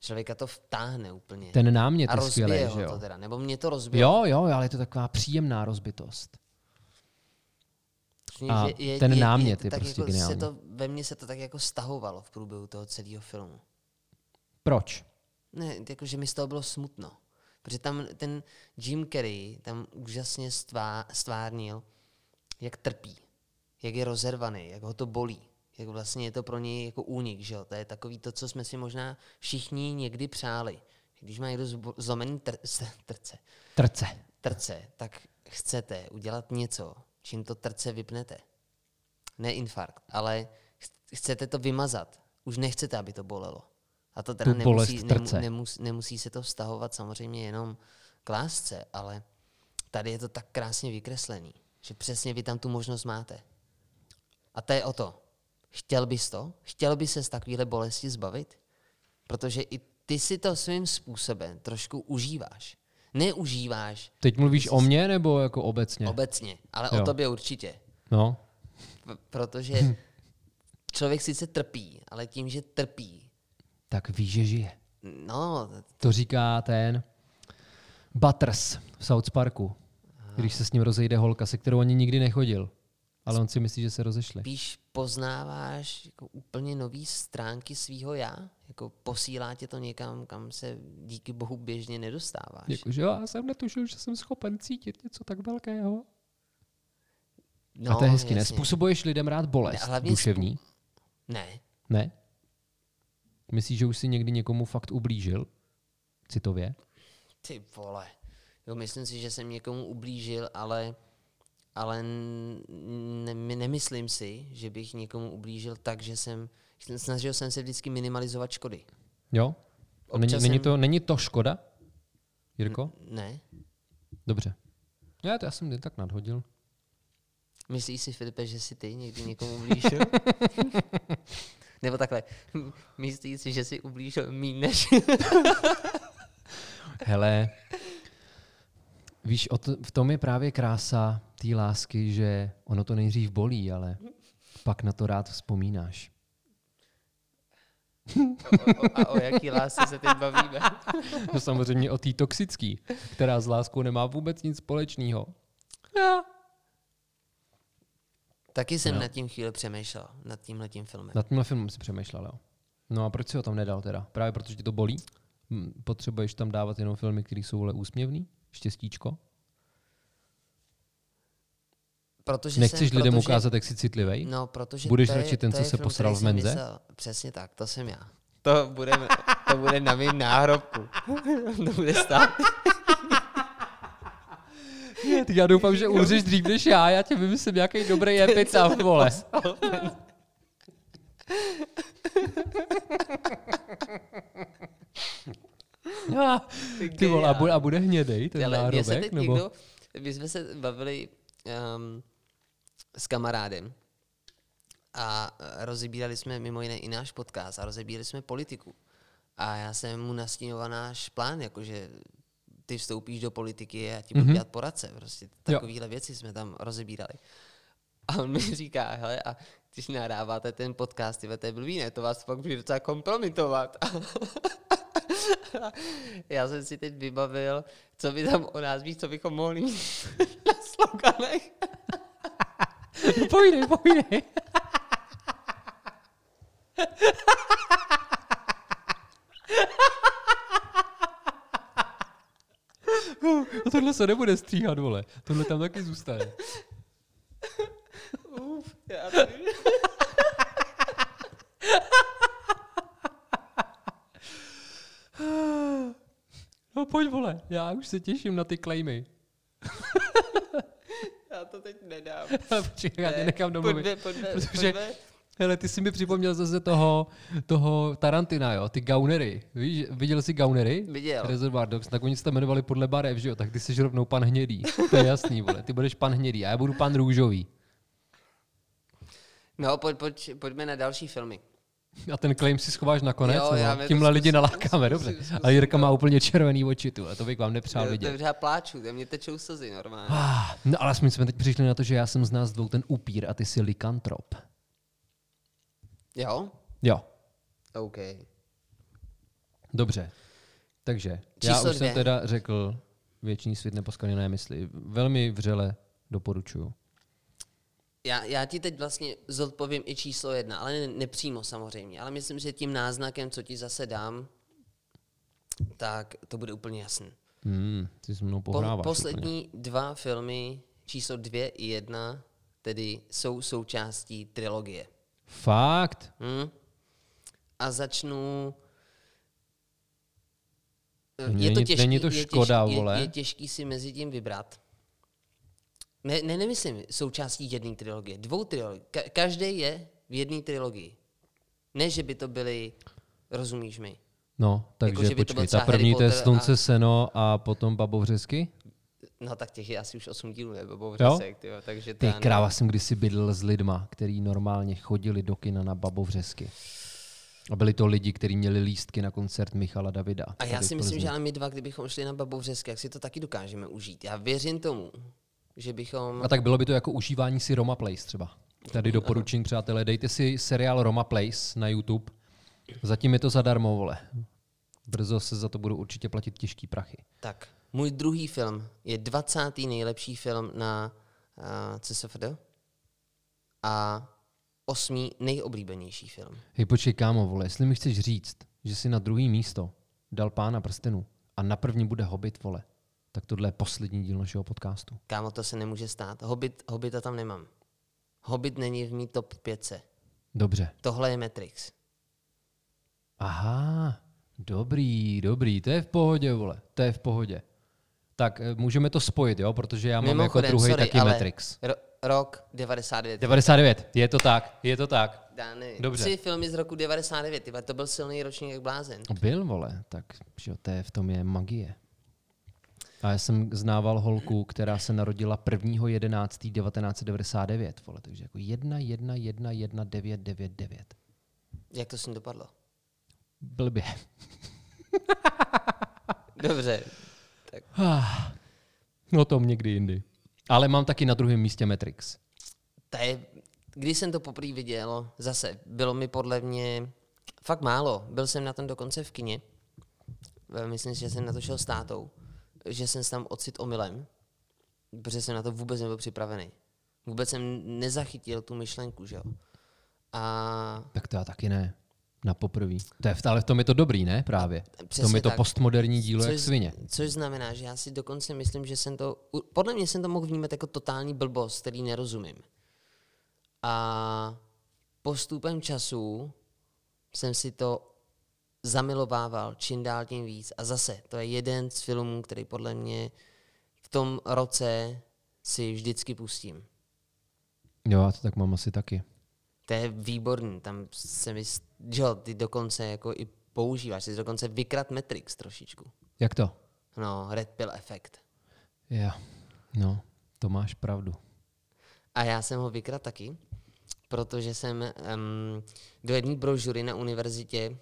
Speaker 1: Člověka to vtáhne úplně.
Speaker 2: Ten námět
Speaker 1: a
Speaker 2: je skvělý, že
Speaker 1: to
Speaker 2: jo?
Speaker 1: teda. Nebo mě to rozbilo.
Speaker 2: Jo, jo, ale je to taková příjemná rozbitost. A
Speaker 1: že
Speaker 2: ten námět
Speaker 1: to
Speaker 2: je
Speaker 1: tak
Speaker 2: prostě
Speaker 1: jako
Speaker 2: geniální.
Speaker 1: Se to, ve mně se to tak jako stahovalo v průběhu toho celého filmu.
Speaker 2: Proč?
Speaker 1: Ne, jako, že mi z toho bylo smutno. Protože tam ten Jim Carrey tam úžasně stvá, stvárnil, jak trpí, jak je rozervaný, jak ho to bolí. Jak vlastně je to pro něj jako únik, že jo? To je takový to, co jsme si možná všichni někdy přáli. Když má někdo zlomený tr- trce,
Speaker 2: Trce.
Speaker 1: trce, tak chcete udělat něco, čím to trce vypnete. Ne infarkt, ale ch- chcete to vymazat. Už nechcete, aby to bolelo. A to teda nemusí,
Speaker 2: v trce.
Speaker 1: nemus, nemusí se to vztahovat samozřejmě jenom k lásce, ale tady je to tak krásně vykreslený, že přesně vy tam tu možnost máte. A to je o to. Chtěl bys to? Chtěl bys se z takovéhle bolesti zbavit? Protože i ty si to svým způsobem trošku užíváš. Neužíváš
Speaker 2: Teď mluvíš o mně nebo jako obecně?
Speaker 1: obecně, ale
Speaker 2: Jo.
Speaker 1: o tobě určitě.
Speaker 2: No,
Speaker 1: P- protože člověk sice trpí, ale tím, že trpí,
Speaker 2: tak víš, že žije.
Speaker 1: no,
Speaker 2: To říká ten Butters v South Parku, když se s ním rozejde holka, se kterou ani nikdy nechodil. Ale on si myslí, že se rozešli.
Speaker 1: spíš poznáváš jako úplně nový stránky svýho já, jako posílá tě to někam, kam se díky bohu běžně nedostáváš.
Speaker 2: Jakože já jsem netušil, že jsem schopen cítit něco tak velkého.
Speaker 1: no,
Speaker 2: a to je hezky, ne?
Speaker 1: jasně.
Speaker 2: Způsobuješ lidem rád bolest
Speaker 1: Ne,
Speaker 2: duševní?
Speaker 1: Ne,
Speaker 2: Ne? Myslíš, že už si někdy někomu fakt ublížil? Citově?
Speaker 1: ty vole. Jo, myslím si, že jsem někomu ublížil, ale, ale n- ne, nemyslím si, že bych někomu ublížil tak, že jsem, snažil jsem se vždycky minimalizovat škody.
Speaker 2: Jo? Není,
Speaker 1: Občas
Speaker 2: není,
Speaker 1: jsem-
Speaker 2: to, není to škoda? Jirko?
Speaker 1: Ne.
Speaker 2: Dobře. Já, to já jsem jen tak nadhodil.
Speaker 1: Myslíš si, Filipe, že jsi ty někdy někomu ublížil? Nebo takhle, myslíš si, že jsi ublížil míň než...
Speaker 2: Hele, víš, v tom je právě krása té lásky, že ono to nejdřív bolí, ale pak na to rád vzpomínáš.
Speaker 1: o, o, a o jaký lásce se teď bavíme?
Speaker 2: No samozřejmě o té toxický, která s láskou nemá vůbec nic společného.
Speaker 1: Taky jsem
Speaker 2: No.
Speaker 1: nad tím chvíli přemýšlel, nad tímhletím filmem.
Speaker 2: Nad tímhle filmem si přemýšlel, jo. No a proč si ho tam nedal teda? Právě protože ti to bolí? Hm, Potřebuješ tam dávat jenom filmy, které jsou ale úsměvný? Štěstíčko?
Speaker 1: Protože
Speaker 2: Nechceš
Speaker 1: jsem,
Speaker 2: lidem
Speaker 1: protože,
Speaker 2: ukázat, jak jsi citlivej?
Speaker 1: No, protože
Speaker 2: Budeš
Speaker 1: to je,
Speaker 2: radši ten,
Speaker 1: to
Speaker 2: co se
Speaker 1: film,
Speaker 2: posral v menze?
Speaker 1: Myslel, přesně tak, to jsem já. To bude, to bude na mém náhrobku. to bude stát.
Speaker 2: Ty já doufám, že umřeš dřív než já, já tě vymyslím nějaký dobrý epitaf, vole. Já, ty vole, a bude, a bude hnědej ten
Speaker 1: Ale se
Speaker 2: nárobek?
Speaker 1: teď
Speaker 2: Nebo?
Speaker 1: někdo, my jsme se bavili um, s kamarádem a rozebírali jsme mimo jiné i náš podcast a rozebírali jsme politiku. A já jsem mu nastínoval náš plán, jakože ty vstoupíš do politiky a ti budu
Speaker 2: Mhm.
Speaker 1: dělat poradce. Prostě takovéhle věci jsme tam rozebírali. A on mi říká, hele, a když nahráváte ten podcast, tyhle, to je blbý, ne? To vás pak bude docela kompromitovat. Já jsem si teď vybavil, co by tam o nás víš, co bychom mohli mít na sloganech.
Speaker 2: No, povídej, povídej. No tohle se nebude stříhat, vole. Tohle tam taky zůstane.
Speaker 1: Uf, já tady...
Speaker 2: No pojď, vole. Já už se těším na ty claimy.
Speaker 1: já to teď nedám.
Speaker 2: Počkej, já tě
Speaker 1: Ne,
Speaker 2: nechám domluvit.
Speaker 1: Pojďme, pojďme,
Speaker 2: Protože-
Speaker 1: pojďme.
Speaker 2: Hele, ty jsi mi připomněl zase toho, toho Tarantina, jo, ty gaunery. Víš, viděl jsi gaunery?
Speaker 1: Viděl.
Speaker 2: Reservoir Dogs, tak oni se tam jmenovali podle barev, že jo, tak ty jsi rovnou pan hnědý. To je jasný, vole, ty budeš pan hnědý a já budu pan růžový.
Speaker 1: No, pojď, pojď, pojďme na další filmy.
Speaker 2: A ten claim si schováš nakonec,
Speaker 1: Jo, já
Speaker 2: tímhle lidi
Speaker 1: zkusím,
Speaker 2: nalákáme,
Speaker 1: zkusím,
Speaker 2: dobře.
Speaker 1: zkusím,
Speaker 2: A Jirka má
Speaker 1: jo.
Speaker 2: úplně červený oči, tu, a to bych vám nepřál
Speaker 1: Jo,
Speaker 2: vidět.
Speaker 1: Dobře, já pláču, mě tečou slzy normálně.
Speaker 2: Ah, No ale jsme teď přišli na to, že já jsem z nás dvou ten upír a ty jsi likantrop.
Speaker 1: Jo?
Speaker 2: Jo,
Speaker 1: OK.
Speaker 2: dobře. Takže, já
Speaker 1: Číslo
Speaker 2: už
Speaker 1: dvě.
Speaker 2: jsem teda řekl věčný svět neposkaněné mysli. Velmi vřele doporučuju.
Speaker 1: Já, já ti teď vlastně zodpovím i číslo jedna, ale ne, nepřímo samozřejmě. Ale myslím, že tím náznakem, co ti zase dám, tak to bude úplně jasný.
Speaker 2: Hmm, ty se mnou
Speaker 1: Po,
Speaker 2: pohráváš úplně.
Speaker 1: poslední dva filmy, číslo dvě i jedna, tedy jsou součástí trilogie.
Speaker 2: Fakt?
Speaker 1: Hm? A začnu...
Speaker 2: Není- není to
Speaker 1: je
Speaker 2: škoda,
Speaker 1: těžký,
Speaker 2: vole.
Speaker 1: Je, je těžký si mezi tím vybrat. Ne, ne, nemyslím součástí jedné trilogie, dvou trilogie. Ka- každý je v jedné trilogii. Ne, že by to byly, rozumíš mi?
Speaker 2: No, takže
Speaker 1: Jako, to
Speaker 2: počkej, ta první to je Slunce,
Speaker 1: a-
Speaker 2: seno a potom Babovřesky?
Speaker 1: No tak těch je asi už osm dílů, nebo
Speaker 2: Jo?
Speaker 1: bouřesek, tyjo, takže to
Speaker 2: Ty
Speaker 1: nevím.
Speaker 2: kráva jsem kdysi bydlel s lidma, který normálně chodili do kina na Babovřesky. A byli to lidi, kteří měli lístky na koncert Michala Davida.
Speaker 1: A já si myslím, že ale my dva, kdybychom šli na Babovřesky, jak si to taky dokážeme užít. Já věřím tomu, že bychom...
Speaker 2: A tak bylo by to jako užívání si Roma Place třeba. Tady doporučení, přátelé, dejte si seriál Roma Place na YouTube. Zatím je to zadarmo, vole. Brzo se za to budou určitě platit těžký prachy.
Speaker 1: Tak, můj druhý film je 20. nejlepší film na uh, CSFD a osmý nejoblíbenější film.
Speaker 2: Hej, počkej, kámo, vole, jestli mi chceš říct, že si na druhý místo dal pána prstenu a na první bude Hobbit, vole, tak tohle je poslední díl našeho podcastu.
Speaker 1: Kámo, to se nemůže stát. Hobbit, Hobbita tam nemám. Hobbit není v mý top 5.
Speaker 2: Dobře.
Speaker 1: Tohle je Matrix.
Speaker 2: Aha, dobrý, dobrý, to je v pohodě, vole, to je v pohodě. Tak eh, můžeme to spojit, jo, protože já mám jako druhý
Speaker 1: sorry,
Speaker 2: taky Matrix.
Speaker 1: Ro- rok 99.
Speaker 2: 99, je to tak, je to tak.
Speaker 1: Dány.
Speaker 2: Dobře.
Speaker 1: Tři filmy z roku 99, tyba, to byl silný ročník jak blázen.
Speaker 2: Byl, vole, tak že jo, to je, v tom je magie. A já jsem znával holku, která se narodila 1.11.1999, vole, takže jako 1, 1, 1, 1, 9, 9, 9.
Speaker 1: Jak to s ním dopadlo?
Speaker 2: Blbě.
Speaker 1: Dobře.
Speaker 2: No tom někdy jindy. Ale mám taky na druhém místě Matrix.
Speaker 1: To je, když jsem to poprvé viděl, zase, bylo mi podle mě fakt málo. Byl jsem na tom dokonce v kině. Eh, Myslím si, že jsem na to šel s tátou. Že jsem se tam ocit omylem, protože jsem na to vůbec nebyl připravený. Vůbec jsem nezachytil tu myšlenku, že jo. A
Speaker 2: Tak to já taky ne. Na poprví. To je, v- ale v tom je to dobrý, ne? Právě. V tom
Speaker 1: Přesně
Speaker 2: je to
Speaker 1: tak.
Speaker 2: postmoderní dílo jak
Speaker 1: Což-
Speaker 2: svině.
Speaker 1: Což znamená, že já si dokonce myslím, že jsem to, podle mě jsem to mohl vnímat jako totální blbost, který nerozumím. A postupem času jsem si to zamilovával čím dál tím víc. A zase, to je jeden z filmů, který podle mě v tom roce si vždycky pustím.
Speaker 2: Jo, já to tak mám asi taky.
Speaker 1: To je výborný, tam se mi, že jo, ty dokonce jako i používáš, ty jsi dokonce vykrat Matrix trošičku.
Speaker 2: Jak to?
Speaker 1: No, Red Pill efekt.
Speaker 2: Jo. No, to máš pravdu.
Speaker 1: A já jsem ho vykrat taky, protože jsem um, do jedné brožury na univerzitě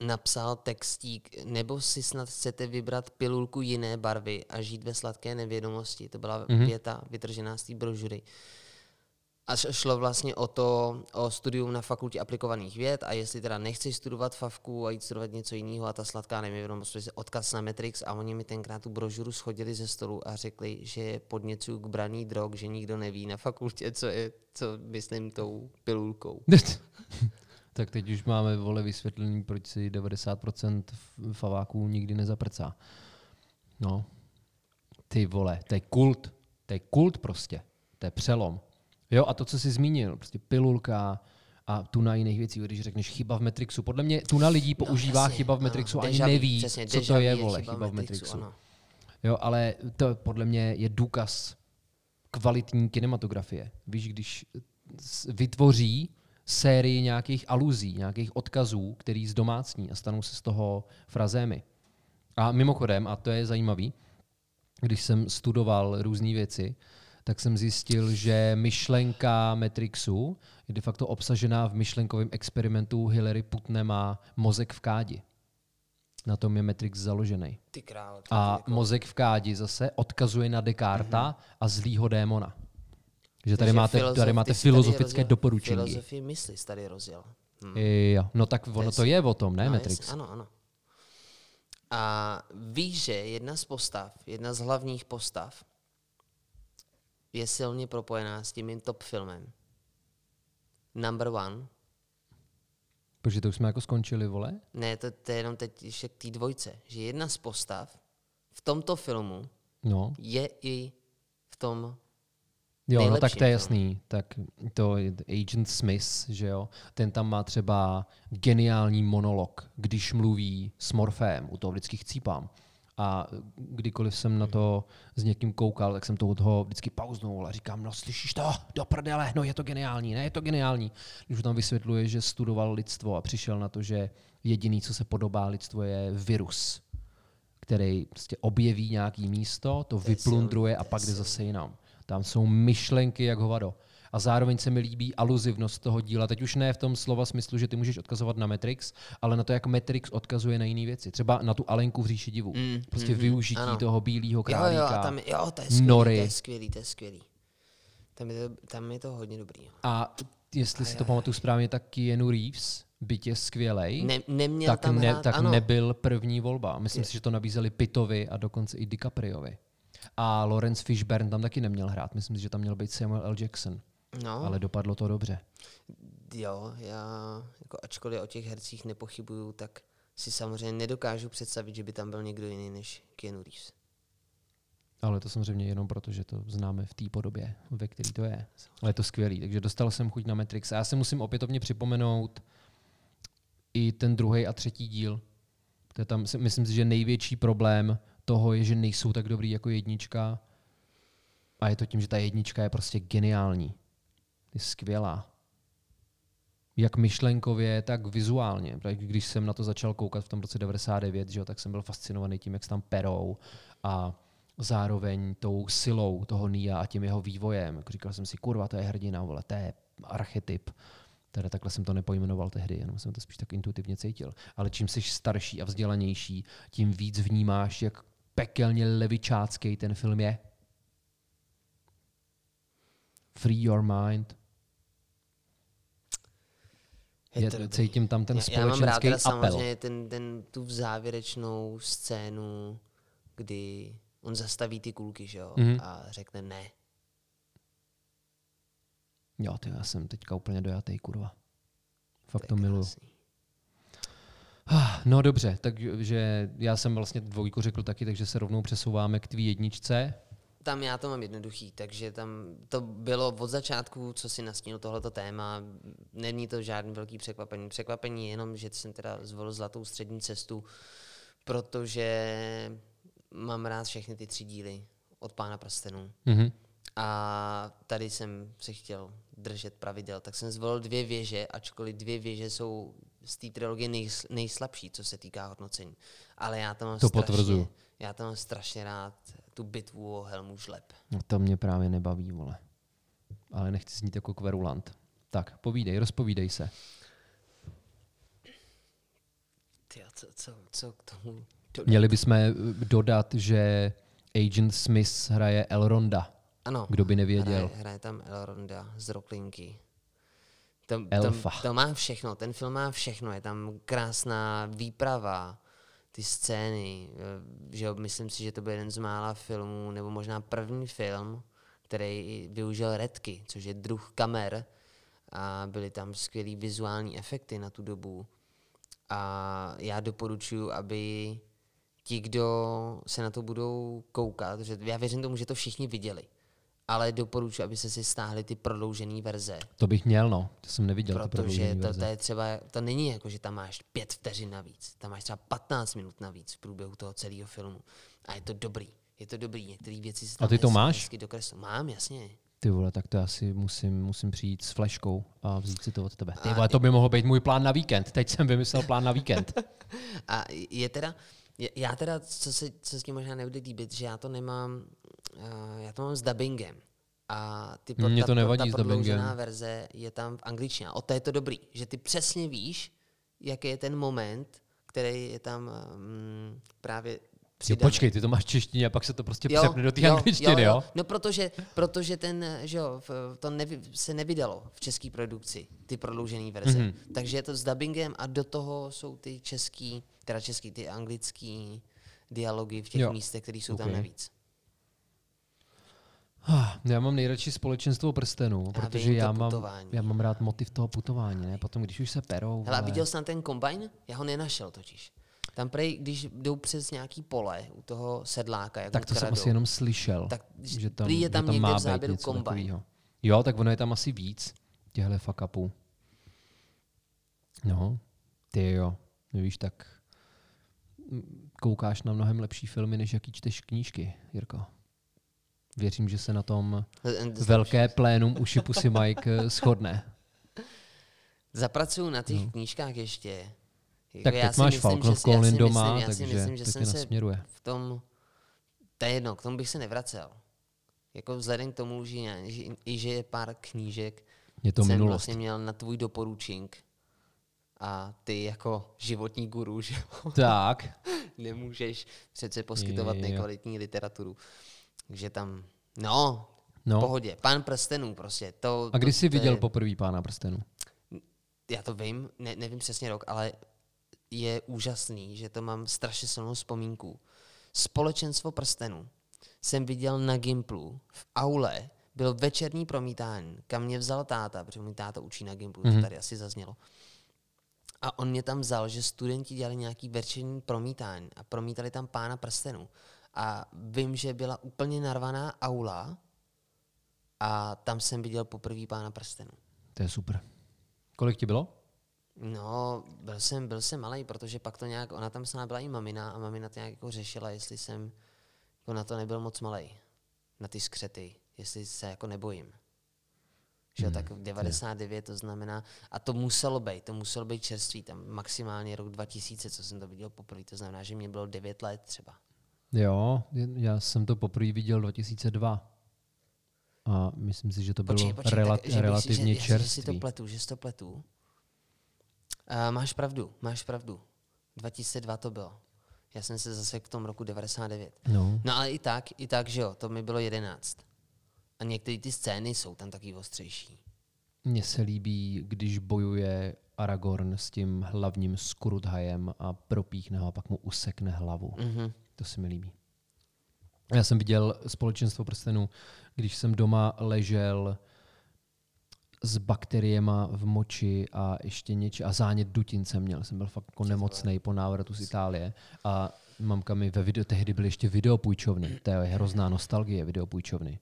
Speaker 1: napsal textík, nebo si snad chcete vybrat pilulku jiné barvy a žít ve sladké nevědomosti. To byla mm-hmm. věta vytržená z té brožury. A šlo vlastně o to, o studium na fakultě aplikovaných věd a jestli teda nechceš studovat favku a jít studovat něco jiného a ta sladká nevědomost, prostě odkaz na Matrix a oni mi tenkrát tu brožuru schodili ze stolu a řekli, že podněcuju k braní drog, že nikdo neví na fakultě, co je, co myslím tou pilulkou.
Speaker 2: tak teď už máme vole vysvětlení, proč si 90% faváků nikdy nezaprcá. No. Ty vole, to je kult. To je kult prostě. To je přelom. Jo, a to, co jsi zmínil, prostě pilulka a tu na jiných věcí, když řekneš chyba v Matrixu. Podle mě tu na lidí no, používá no, chyba v Matrixu a ani neví, přesně, co to je, vole, chyba, chyba v Matrixu. Ano. Jo, ale to podle mě je důkaz kvalitní kinematografie. Víš, když vytvoří sérii nějakých aluzí, nějakých odkazů, který zdomácní a stanou se z toho frazémy. A mimochodem, a to je zajímavý, když jsem studoval různé věci, tak jsem zjistil, že myšlenka Matrixu je de facto obsažená v myšlenkovém experimentu Hillary Putnama Mozek v kádi. Na tom je Matrix založený.
Speaker 1: Ty král,
Speaker 2: a jako... mozek v kádi zase odkazuje na Descarta mm-hmm. a zlýho démona. Že tady máte, tady máte filozofické rozjel, doporučení.
Speaker 1: Filozofii mysli tady rozjel.
Speaker 2: Hmm. Jo, no tak ono to je o tom, ne, no, Matrix?
Speaker 1: Jest, ano, ano. A víš, že jedna z postav, jedna z hlavních postav je silně propojená s tím top filmem. Number one.
Speaker 2: Protože to už jsme jako skončili, vole?
Speaker 1: Ne, to, to je jenom teď ještě k té dvojce. Že jedna z postav v tomto filmu
Speaker 2: no.
Speaker 1: je i v tom
Speaker 2: Jo, no tak to je jasný. Tak to je Agent Smith, že jo, ten tam má třeba geniální monolog, když mluví s Morfem, u toho vždycky chcípám. A kdykoliv jsem na to s někým koukal, tak jsem to od toho vždycky pauznul a říkám, no slyšíš to, do prdele, no je to geniální, ne, je to geniální. Když tam vysvětluje, že studoval lidstvo a přišel na to, že jediný, co se podobá lidstvu, je virus, který prostě objeví nějaký místo, to vyplundruje a pak jde zase jinam. Tam jsou myšlenky jak hovado. A zároveň se mi líbí aluzivnost toho díla. Teď už ne v tom slova smyslu, že ty můžeš odkazovat na Matrix, ale na to, jak Matrix odkazuje na jiné věci. Třeba na tu Alenku v říši divu. Mm, prostě mm, využití ano. toho bílého králíka. Jo, jo,
Speaker 1: tam, jo, to je skvělý, nory. to je skvělý, to je skvělý. Tam je to, tam je to hodně dobrý.
Speaker 2: A jestli a si to pamatuju správně, tak Keanu Reeves, je skvělej,
Speaker 1: ne, neměl
Speaker 2: tak,
Speaker 1: tam
Speaker 2: ne,
Speaker 1: hrát,
Speaker 2: tak
Speaker 1: ano.
Speaker 2: nebyl první volba. Myslím je. si, že to nabízeli Pitovi a dokonce i DiCapriovi. A Lawrence Fishburne tam taky neměl hrát. Myslím si, že tam měl být Samuel L. Jackson. No. Ale dopadlo to dobře.
Speaker 1: Jo, já jako ačkoliv o těch hercích nepochybuju, tak si samozřejmě nedokážu představit, že by tam byl někdo jiný než Keanu Reeves.
Speaker 2: Ale to samozřejmě jenom proto, že to známe v té podobě, ve které to je. Ale je to skvělý. Takže dostal jsem chuť na Matrix. A já se musím opětovně připomenout i ten druhý a třetí díl. To je tam, myslím si, že největší problém toho je, že nejsou tak dobrý jako jednička. A je to tím, že ta jednička je prostě geniální. Je skvělá. Jak myšlenkově, tak vizuálně. Když jsem na to začal koukat v tom roce 99, že jo, tak jsem byl fascinovaný tím, jak se tam perou a zároveň tou silou toho Nia a tím jeho vývojem. Jako říkal jsem si, kurva, to je hrdina, vole, to je archetyp. Teda takhle jsem to nepojmenoval tehdy, jenom jsem to spíš tak intuitivně cítil. Ale čím jsi starší a vzdělanější, tím víc vnímáš, jak pekelně levičácký ten film je. Free your mind. Je, je cítím tam ten společenský já, já mám rád apel.
Speaker 1: samozřejmě ten, ten, tu závěrečnou scénu, kdy on zastaví ty kulky, že jo, mm-hmm. a řekne ne.
Speaker 2: Jo, ty, já jsem teďka úplně dojatý, kurva. Fakt to, to miluju. Ah, no dobře, takže já jsem vlastně dvojku řekl taky, takže se rovnou přesouváme k tvý jedničce.
Speaker 1: Tam já to mám jednoduchý, takže tam to bylo od začátku, co si nastínil tohleto téma. Není to žádný velký překvapení. Překvapení je jenom, že jsem teda zvolil zlatou střední cestu, protože mám rád všechny ty tři díly od Pána prstenů. Mm-hmm. A tady jsem se chtěl držet pravidel, tak jsem zvolil dvě věže, ačkoliv dvě věže jsou z té trilogie nej, nejslabší, co se týká hodnocení. Ale já tam mám
Speaker 2: to strašně, potvrzuju.
Speaker 1: Já tam mám strašně rád tu bitvu o Helmu Žleb.
Speaker 2: No to mě právě nebaví, vole. Ale nechci znít jako kverulant. Tak, povídej, rozpovídej se.
Speaker 1: Ty, co, co, co k tomu
Speaker 2: Měli bychom eh, dodat, že Agent Smith hraje Elronda.
Speaker 1: Ano.
Speaker 2: Kdo by nevěděl.
Speaker 1: Hraje, hraje tam Elronda z Roklinky. To,
Speaker 2: Elfa.
Speaker 1: To, to má všechno, ten film má všechno. Je tam krásná výprava, ty scény. eh, Že myslím si, že to byl jeden z mála filmů, nebo možná první film, který využil redky, což je druh kamer. A byly tam skvělé vizuální efekty na tu dobu. A já doporučuji, aby ti, kdo se na to budou koukat, že já věřím tomu, že to všichni viděli, ale doporučuji, aby se si stáhli ty prodloužené verze,
Speaker 2: To bych měl, no. To jsem neviděl,
Speaker 1: protože to,
Speaker 2: verze.
Speaker 1: to, je třeba, to není jako, že tam máš pět vteřin navíc, tam máš třeba 15 minut navíc v průběhu toho celého filmu. A je to dobrý, je to dobrý, některé věci se tam
Speaker 2: ty to máš?
Speaker 1: hezky dokreslují. Mám, jasně.
Speaker 2: Ty vole, tak to asi musím, musím přijít s fleškou a vzít si to od tebe. Ty
Speaker 1: A-
Speaker 2: vole, to by mohl být můj plán na víkend. Teď jsem vymyslel plán na víkend.
Speaker 1: A je teda, já teda, co se, co s tím možná nebude líbit, že já to nemám, já to mám s dubbingem. A ty pro, ta,
Speaker 2: to nevadí
Speaker 1: ta
Speaker 2: s dubbingem.
Speaker 1: prodloužená verze je tam v angličtině. O to je to dobrý, že ty přesně víš, jaký je ten moment, který je tam um, právě
Speaker 2: Jo, počkej, ty to máš v češtině a pak se to prostě přepne do té angličtiny, jo?
Speaker 1: No protože, protože ten, že jo, to nevy, se nevydalo v české produkci, ty prodloužené verze.
Speaker 2: Mhm.
Speaker 1: Mm-hmm. Takže je to s dubbingem a do toho jsou ty český, teda český, ty anglický dialogy v těch
Speaker 2: Jo.
Speaker 1: jo. místech, které jsou tam
Speaker 2: Ok.
Speaker 1: navíc.
Speaker 2: Já mám nejradši společenstvo prstenů, protože
Speaker 1: vím, to
Speaker 2: já mám,
Speaker 1: putování.
Speaker 2: já mám rád motiv toho putování, ne? Potom, když už se perou,
Speaker 1: Hele, a
Speaker 2: vole.
Speaker 1: viděl jsi tam ten kombajn? Já ho nenašel totiž. Tam prej, když jdou přes nějaký pole u toho sedláka, jak
Speaker 2: tak to jsem asi jenom slyšel,
Speaker 1: Tak,
Speaker 2: že tam,
Speaker 1: je
Speaker 2: že
Speaker 1: tam
Speaker 2: tam
Speaker 1: někde
Speaker 2: má
Speaker 1: v
Speaker 2: být
Speaker 1: záběru
Speaker 2: něco
Speaker 1: kombajn.
Speaker 2: takového. Jo, tak ono je tam asi víc, těchto fuck upů. No, ty jo, víš, tak koukáš na mnohem lepší filmy, než jaký čteš knížky, Jirko. Věřím, že se na tom velké plénum uši Pussy Mike eh, shodne.
Speaker 1: Zapracuju na těch knížkách ještě. Jako
Speaker 2: Tak
Speaker 1: já
Speaker 2: teď
Speaker 1: si
Speaker 2: máš
Speaker 1: myslím,
Speaker 2: Falcon
Speaker 1: že,
Speaker 2: Call
Speaker 1: já si
Speaker 2: in
Speaker 1: myslím,
Speaker 2: doma,
Speaker 1: já si
Speaker 2: takže
Speaker 1: myslím, že
Speaker 2: to
Speaker 1: jsem
Speaker 2: tě
Speaker 1: se
Speaker 2: nasměruje.
Speaker 1: v tom, to je jedno, k tomu bych se nevracel. Jako vzhledem k tomu, že, já- že, i že je pár knížek,
Speaker 2: Je to
Speaker 1: jsem
Speaker 2: minulost.
Speaker 1: vlastně měl na tvůj doporučink a ty jako životní guru, že
Speaker 2: Tak,
Speaker 1: nemůžeš přece poskytovat
Speaker 2: Jo, jo, jo.
Speaker 1: nekvalitní literaturu. Takže tam, no,
Speaker 2: no.
Speaker 1: v pohodě. Pán prstenů prostě. To,
Speaker 2: A kdy
Speaker 1: to,
Speaker 2: jsi
Speaker 1: to
Speaker 2: viděl
Speaker 1: je,
Speaker 2: poprvé Pána prstenů?
Speaker 1: já to vím, ne, nevím přesně rok, ale je úžasný, že to mám strašně silnou vzpomínku. Společenstvo prstenů jsem viděl na Gimplu v aule, byl večerní promítání, kam mě vzal táta, protože můj táta učí na Gimplu,
Speaker 2: Mhm.
Speaker 1: to tady asi zaznělo. A on mě tam vzal, že studenti dělali nějaký večerní promítání a promítali tam pána prstenů. A vím, že byla úplně narvaná aula a tam jsem viděl poprvé pána prstenů.
Speaker 2: To je super. Kolik ti bylo?
Speaker 1: No, byl jsem, byl jsem malý, protože pak to nějak, ona tam s námi byla i mamina a mamina to nějak jako řešila, jestli jsem jako na to nebyl moc malý, na ty skřety, jestli se jako nebojím. Že jo, tak 99 to znamená, a to muselo být, to muselo být čerstvý, tam maximálně rok 2000, co jsem to viděl poprvé, to znamená, že mě bylo 9 let třeba.
Speaker 2: Jo, já jsem to poprvé viděl 2002. A myslím si, že to bylo
Speaker 1: Počkej, počkej,
Speaker 2: rela-
Speaker 1: tak, že bych si-
Speaker 2: relativně
Speaker 1: že, že, že si to
Speaker 2: čerstvý.
Speaker 1: pletu, že si to pletu. Uh, máš pravdu, máš pravdu. 2002 to bylo. Já jsem se zase k tomu roku 99.
Speaker 2: No,
Speaker 1: No ale i tak, i tak, že jo, to mi bylo 11. A některé ty scény jsou tam taky ostřejší.
Speaker 2: mně se líbí, když bojuje Aragorn s tím hlavním Skurudhajem a propíchne ho a pak mu usekne hlavu.
Speaker 1: Mhm.
Speaker 2: To se mi líbí. Já jsem viděl společenstvo prstenů, když jsem doma ležel s bakteriema v moči a ještě něč a zánět dutin jsem měl. Jsem byl fakt jako nemocný po návratu z Itálie a mamka mi ve video, tehdy byly ještě videopůjčovny. To je hrozná nostalgie videopůjčovny.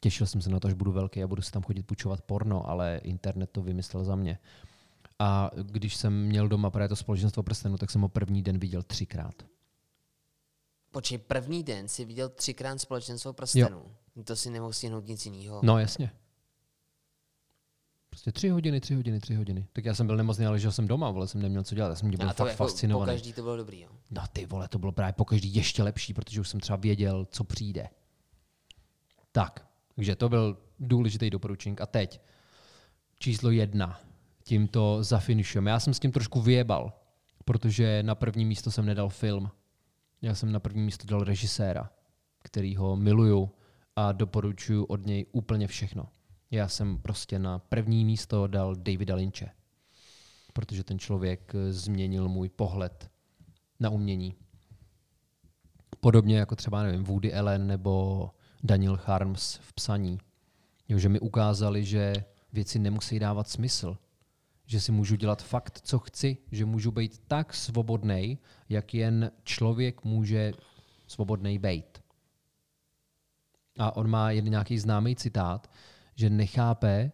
Speaker 2: Těšil jsem se na to, až budu velký a budu si tam chodit půjčovat porno, ale internet to vymyslel za mě. A když jsem měl doma právě to společenstvo prstenů, tak jsem ho první den viděl třikrát.
Speaker 1: Počkej, první den si viděl třikrát společenstvo prstenů. To si nemohl stihnout nic jiného.
Speaker 2: No jasně. Prostě tři hodiny, tři hodiny, tři hodiny. Tak já jsem byl nemocný, ale ležel jsem doma, vole, jsem neměl co dělat, já jsem byl
Speaker 1: a to
Speaker 2: fakt
Speaker 1: jako
Speaker 2: fascinovaný.
Speaker 1: po každý to bylo dobrý, jo.
Speaker 2: No ty vole, to bylo právě po každý ještě lepší, protože už jsem třeba věděl, co přijde. Tak, takže to byl důležitý doporučení. A teď, číslo jedna. Tímto zafinišujeme. Já jsem s tím trošku vyjebal, protože na první místo jsem nedal film. Já jsem na první místo dal režiséra, kterýho miluju a doporučuji od něj úplně všechno. Já jsem prostě na první místo dal Davida Lynche, protože ten člověk změnil můj pohled na umění. Podobně jako třeba, nevím, Woody Allen nebo Daniel Harms v psaní. Jo, že mi ukázali, že věci nemusí dávat smysl. Že si můžu dělat fakt, co chci, že můžu být tak svobodný, jak jen člověk může svobodný být. A on má jeden nějaký známý citát, že nechápe,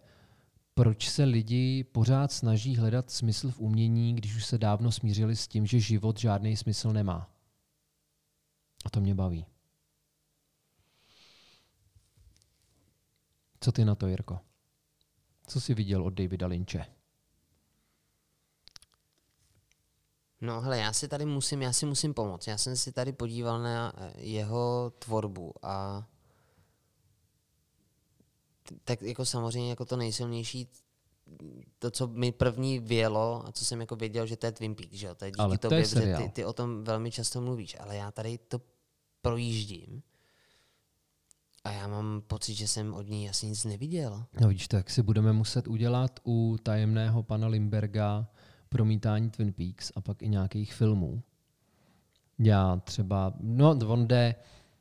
Speaker 2: proč se lidi pořád snaží hledat smysl v umění, když už se dávno smířili s tím, že život žádný smysl nemá. A to mě baví. Co ty na to, Jirko? Co jsi viděl od Davida Lynche?
Speaker 1: No hele, já si tady musím, já si musím pomoct. Já jsem si tady podíval na eh, jeho tvorbu a tak jako samozřejmě jako to nejsilnější to, co mi první vělo a co jsem jako věděl, že to je Twin Peaks, že jo? To je díky
Speaker 2: Ale to
Speaker 1: tobě,
Speaker 2: je
Speaker 1: ty, ty o tom velmi často mluvíš, ale já tady to projíždím a já mám pocit, že jsem od ní asi nic neviděl.
Speaker 2: No vidíš, tak si budeme muset udělat u tajemného pana Limberga promítání Twin Peaks a pak i nějakých filmů. Já třeba, no on jde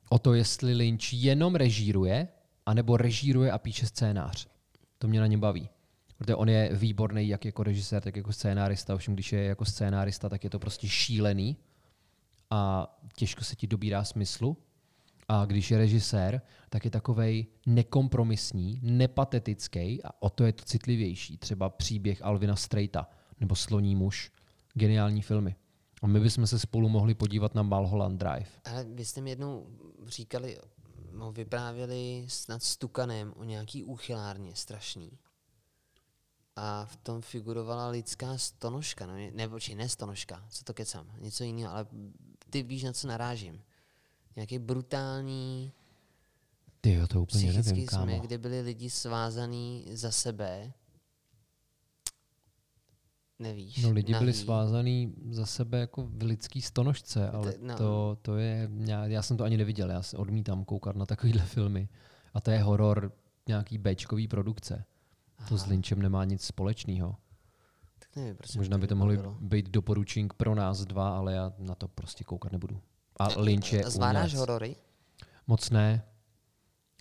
Speaker 2: o to, jestli Lynch jenom režíruje, anebo režíruje a píše scénář. To mě na něm baví. Protože on je výborný jak jako režisér, tak jako scénárista. Ovšem, když je jako scénárista, tak je to prostě šílený a těžko se ti dobírá smyslu. A když je režisér, tak je takovej nekompromisní, nepatetický a o to je to citlivější. Třeba příběh Alvina Strejta Sloní muž. Geniální filmy. A my bychom se spolu mohli podívat na Mulholland Drive.
Speaker 1: Ale vy jste mi jednou říkali, no, vyprávěli snad s Tukanem o nějaký úchylárně strašný. A v tom figurovala lidská stonožka, no, nebo či ne stonožka, co to kecám, něco jiného, ale ty víš, na co narážím. Nějaký brutální
Speaker 2: Ty jo, to úplně
Speaker 1: psychický
Speaker 2: nevím, kámo.
Speaker 1: směr, kde byli lidi svázaný za sebe. Nevíš?
Speaker 2: No lidi byli svázaný za sebe jako v lidský stonožce, ale
Speaker 1: no.
Speaker 2: to, to je, já, já jsem to ani neviděl, já se odmítám koukat na takovýhle filmy. A to je horor nějaký Bčkový produkce. To s Lynchem nemá nic společného.
Speaker 1: Tak nevím, proč se
Speaker 2: Možná by to mohly
Speaker 1: nebavilo.
Speaker 2: být doporučení pro nás dva, ale já na to prostě koukat nebudu. A Lynch je
Speaker 1: Zvládáš horory?
Speaker 2: Moc ne.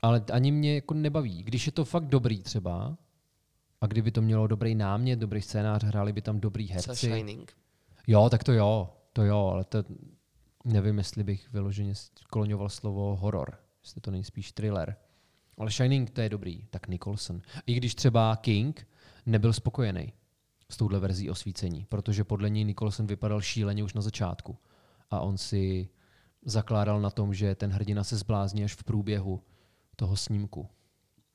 Speaker 2: Ale ani mě jako nebaví. Když je to fakt dobrý třeba, a kdyby to mělo dobrý námět, dobrý scénář, hráli by tam dobrý
Speaker 1: Co
Speaker 2: herci.
Speaker 1: Shining?
Speaker 2: Jo, tak to jo, to jo, ale to nevím, jestli bych vyloženě skloňoval slovo horor, jestli to není spíš thriller. Ale Shining to je dobrý, tak Nicholson. I když třeba King nebyl spokojený s touhle verzí osvícení, protože podle něj Nicholson vypadal šíleně už na začátku. A on si zakládal na tom, že ten hrdina se zblázní až v průběhu toho snímku.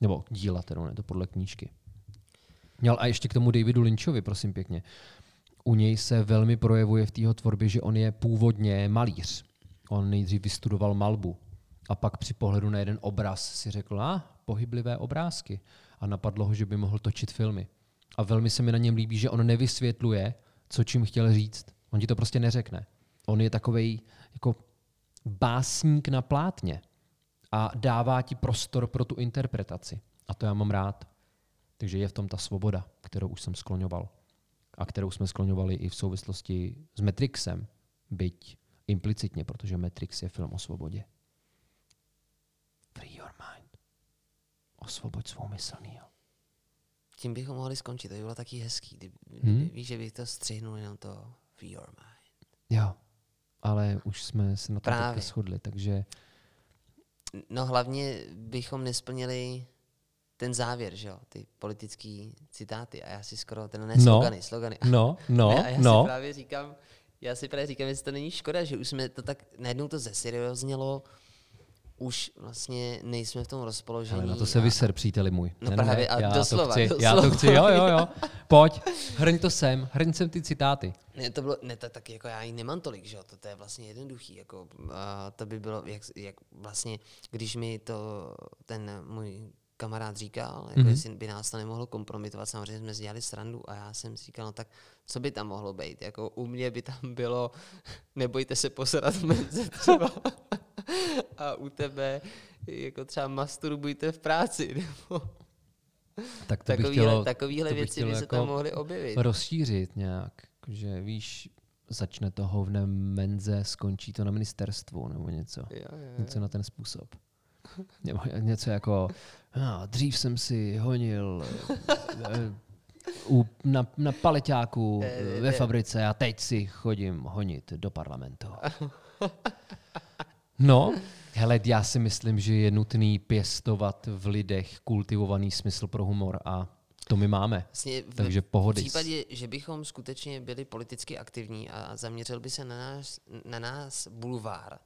Speaker 2: Nebo díla, teda, ne to podle knížky. Měl a ještě k tomu Davidu Lynchovi, prosím pěkně u něj se velmi projevuje v té jeho tvorbě, že on je původně malíř. On nejdřív vystudoval malbu a pak při pohledu na jeden obraz si řekl, a pohyblivé obrázky. A napadlo ho, že by mohl točit filmy. A velmi se mi na něm líbí, že on nevysvětluje, co čím chtěl říct. On ti to prostě neřekne. On je takovej jako básník na plátně a dává ti prostor pro tu interpretaci. A to já mám rád. Takže je v tom ta svoboda, kterou už jsem skloňoval a kterou jsme skloňovali i v souvislosti s Matrixem, byť implicitně, protože Matrix je film o svobodě. Free your mind. Osvoboď svou mysl, Neil.
Speaker 1: Tím bychom mohli skončit, to by bylo taky hezký. Kdy,
Speaker 2: Hmm?
Speaker 1: Víš, že bych to střihnul jenom to Free Your Mind.
Speaker 2: Jo, ale už jsme se na to shodli, takže
Speaker 1: No hlavně bychom nesplnili ten závěr, že jo, ty politický citáty a já si skoro, ten ne
Speaker 2: No.
Speaker 1: slogany, slogany.
Speaker 2: no, no,
Speaker 1: ne, a já
Speaker 2: no.
Speaker 1: si právě říkám, já si právě říkám, jestli to není škoda, že už jsme to tak, najednou to zeserióznělo, už vlastně nejsme v tom rozpoložení.
Speaker 2: Ale na to se
Speaker 1: a-
Speaker 2: vyser, příteli můj.
Speaker 1: No právě, a
Speaker 2: já
Speaker 1: doslova,
Speaker 2: to chci,
Speaker 1: doslova.
Speaker 2: já to chci, jo, jo, jo. Pojď, hrň to sem, hrň sem ty citáty.
Speaker 1: Ne, to bylo, ne, to, tak jako já ji nemám tolik, že jo, to, to je vlastně jednoduchý, jako, a to by bylo, jak, jak vlastně, když mi to, ten můj kamarád říkal, jako mm-hmm. jestli by nás to nemohlo kompromitovat. Samozřejmě jsme dělali srandu a já jsem si říkal, no tak co by tam mohlo být? Jako u mě by tam bylo, nebojte se posrat menze třeba. a u tebe jako třeba masturbujte v práci. Nebo
Speaker 2: tak to
Speaker 1: takovýhle,
Speaker 2: chtělo,
Speaker 1: takovýhle
Speaker 2: to
Speaker 1: věci by se
Speaker 2: jako
Speaker 1: tam mohly objevit.
Speaker 2: rozšířit nějak, že víš, začne to hovnem menze, skončí to na ministerstvu nebo něco.
Speaker 1: Jo, jo, jo.
Speaker 2: Něco na ten způsob. Nebo něco jako, a, dřív jsem si honil eh, u, na, na paleťáku
Speaker 1: Ne, ne,
Speaker 2: ve fabrice a teď si chodím honit do parlamentu. No, hele, já si myslím, že je nutný pěstovat v lidech kultivovaný smysl pro humor a to my máme.
Speaker 1: Vlastně v,
Speaker 2: Takže
Speaker 1: v
Speaker 2: pohody.
Speaker 1: případě, že bychom skutečně byli politicky aktivní a zaměřil by se na nás, na nás bulvár,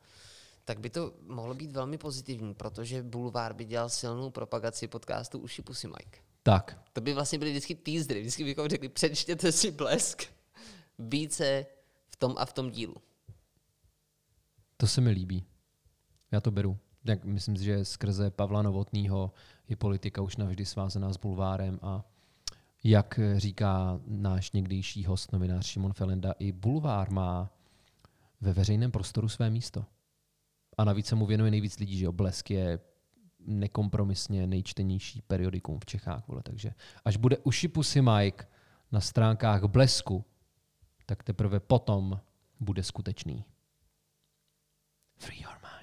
Speaker 1: tak by to mohlo být velmi pozitivní, protože bulvár by dělal silnou propagaci podcastu Uši Pusy Mike.
Speaker 2: Tak,
Speaker 1: To by vlastně byly vždycky teasery, vždycky bychom řekli, přečtěte si blesk více v tom a v tom dílu.
Speaker 2: to se mi líbí. Já to beru. Jak myslím si, že skrze Pavla Novotného je politika už navždy svázaná s bulvárem a jak říká náš někdejší host, novinář Šimon Felenda, i bulvár má ve veřejném prostoru své místo. A navíc se mu věnuje nejvíc lidí, že jo? Blesk je nekompromisně nejčtenější periodikum v Čechách. Vole. Takže až bude uši pusy Mike na stránkách Blesku, tak teprve potom bude skutečný. Free your mind.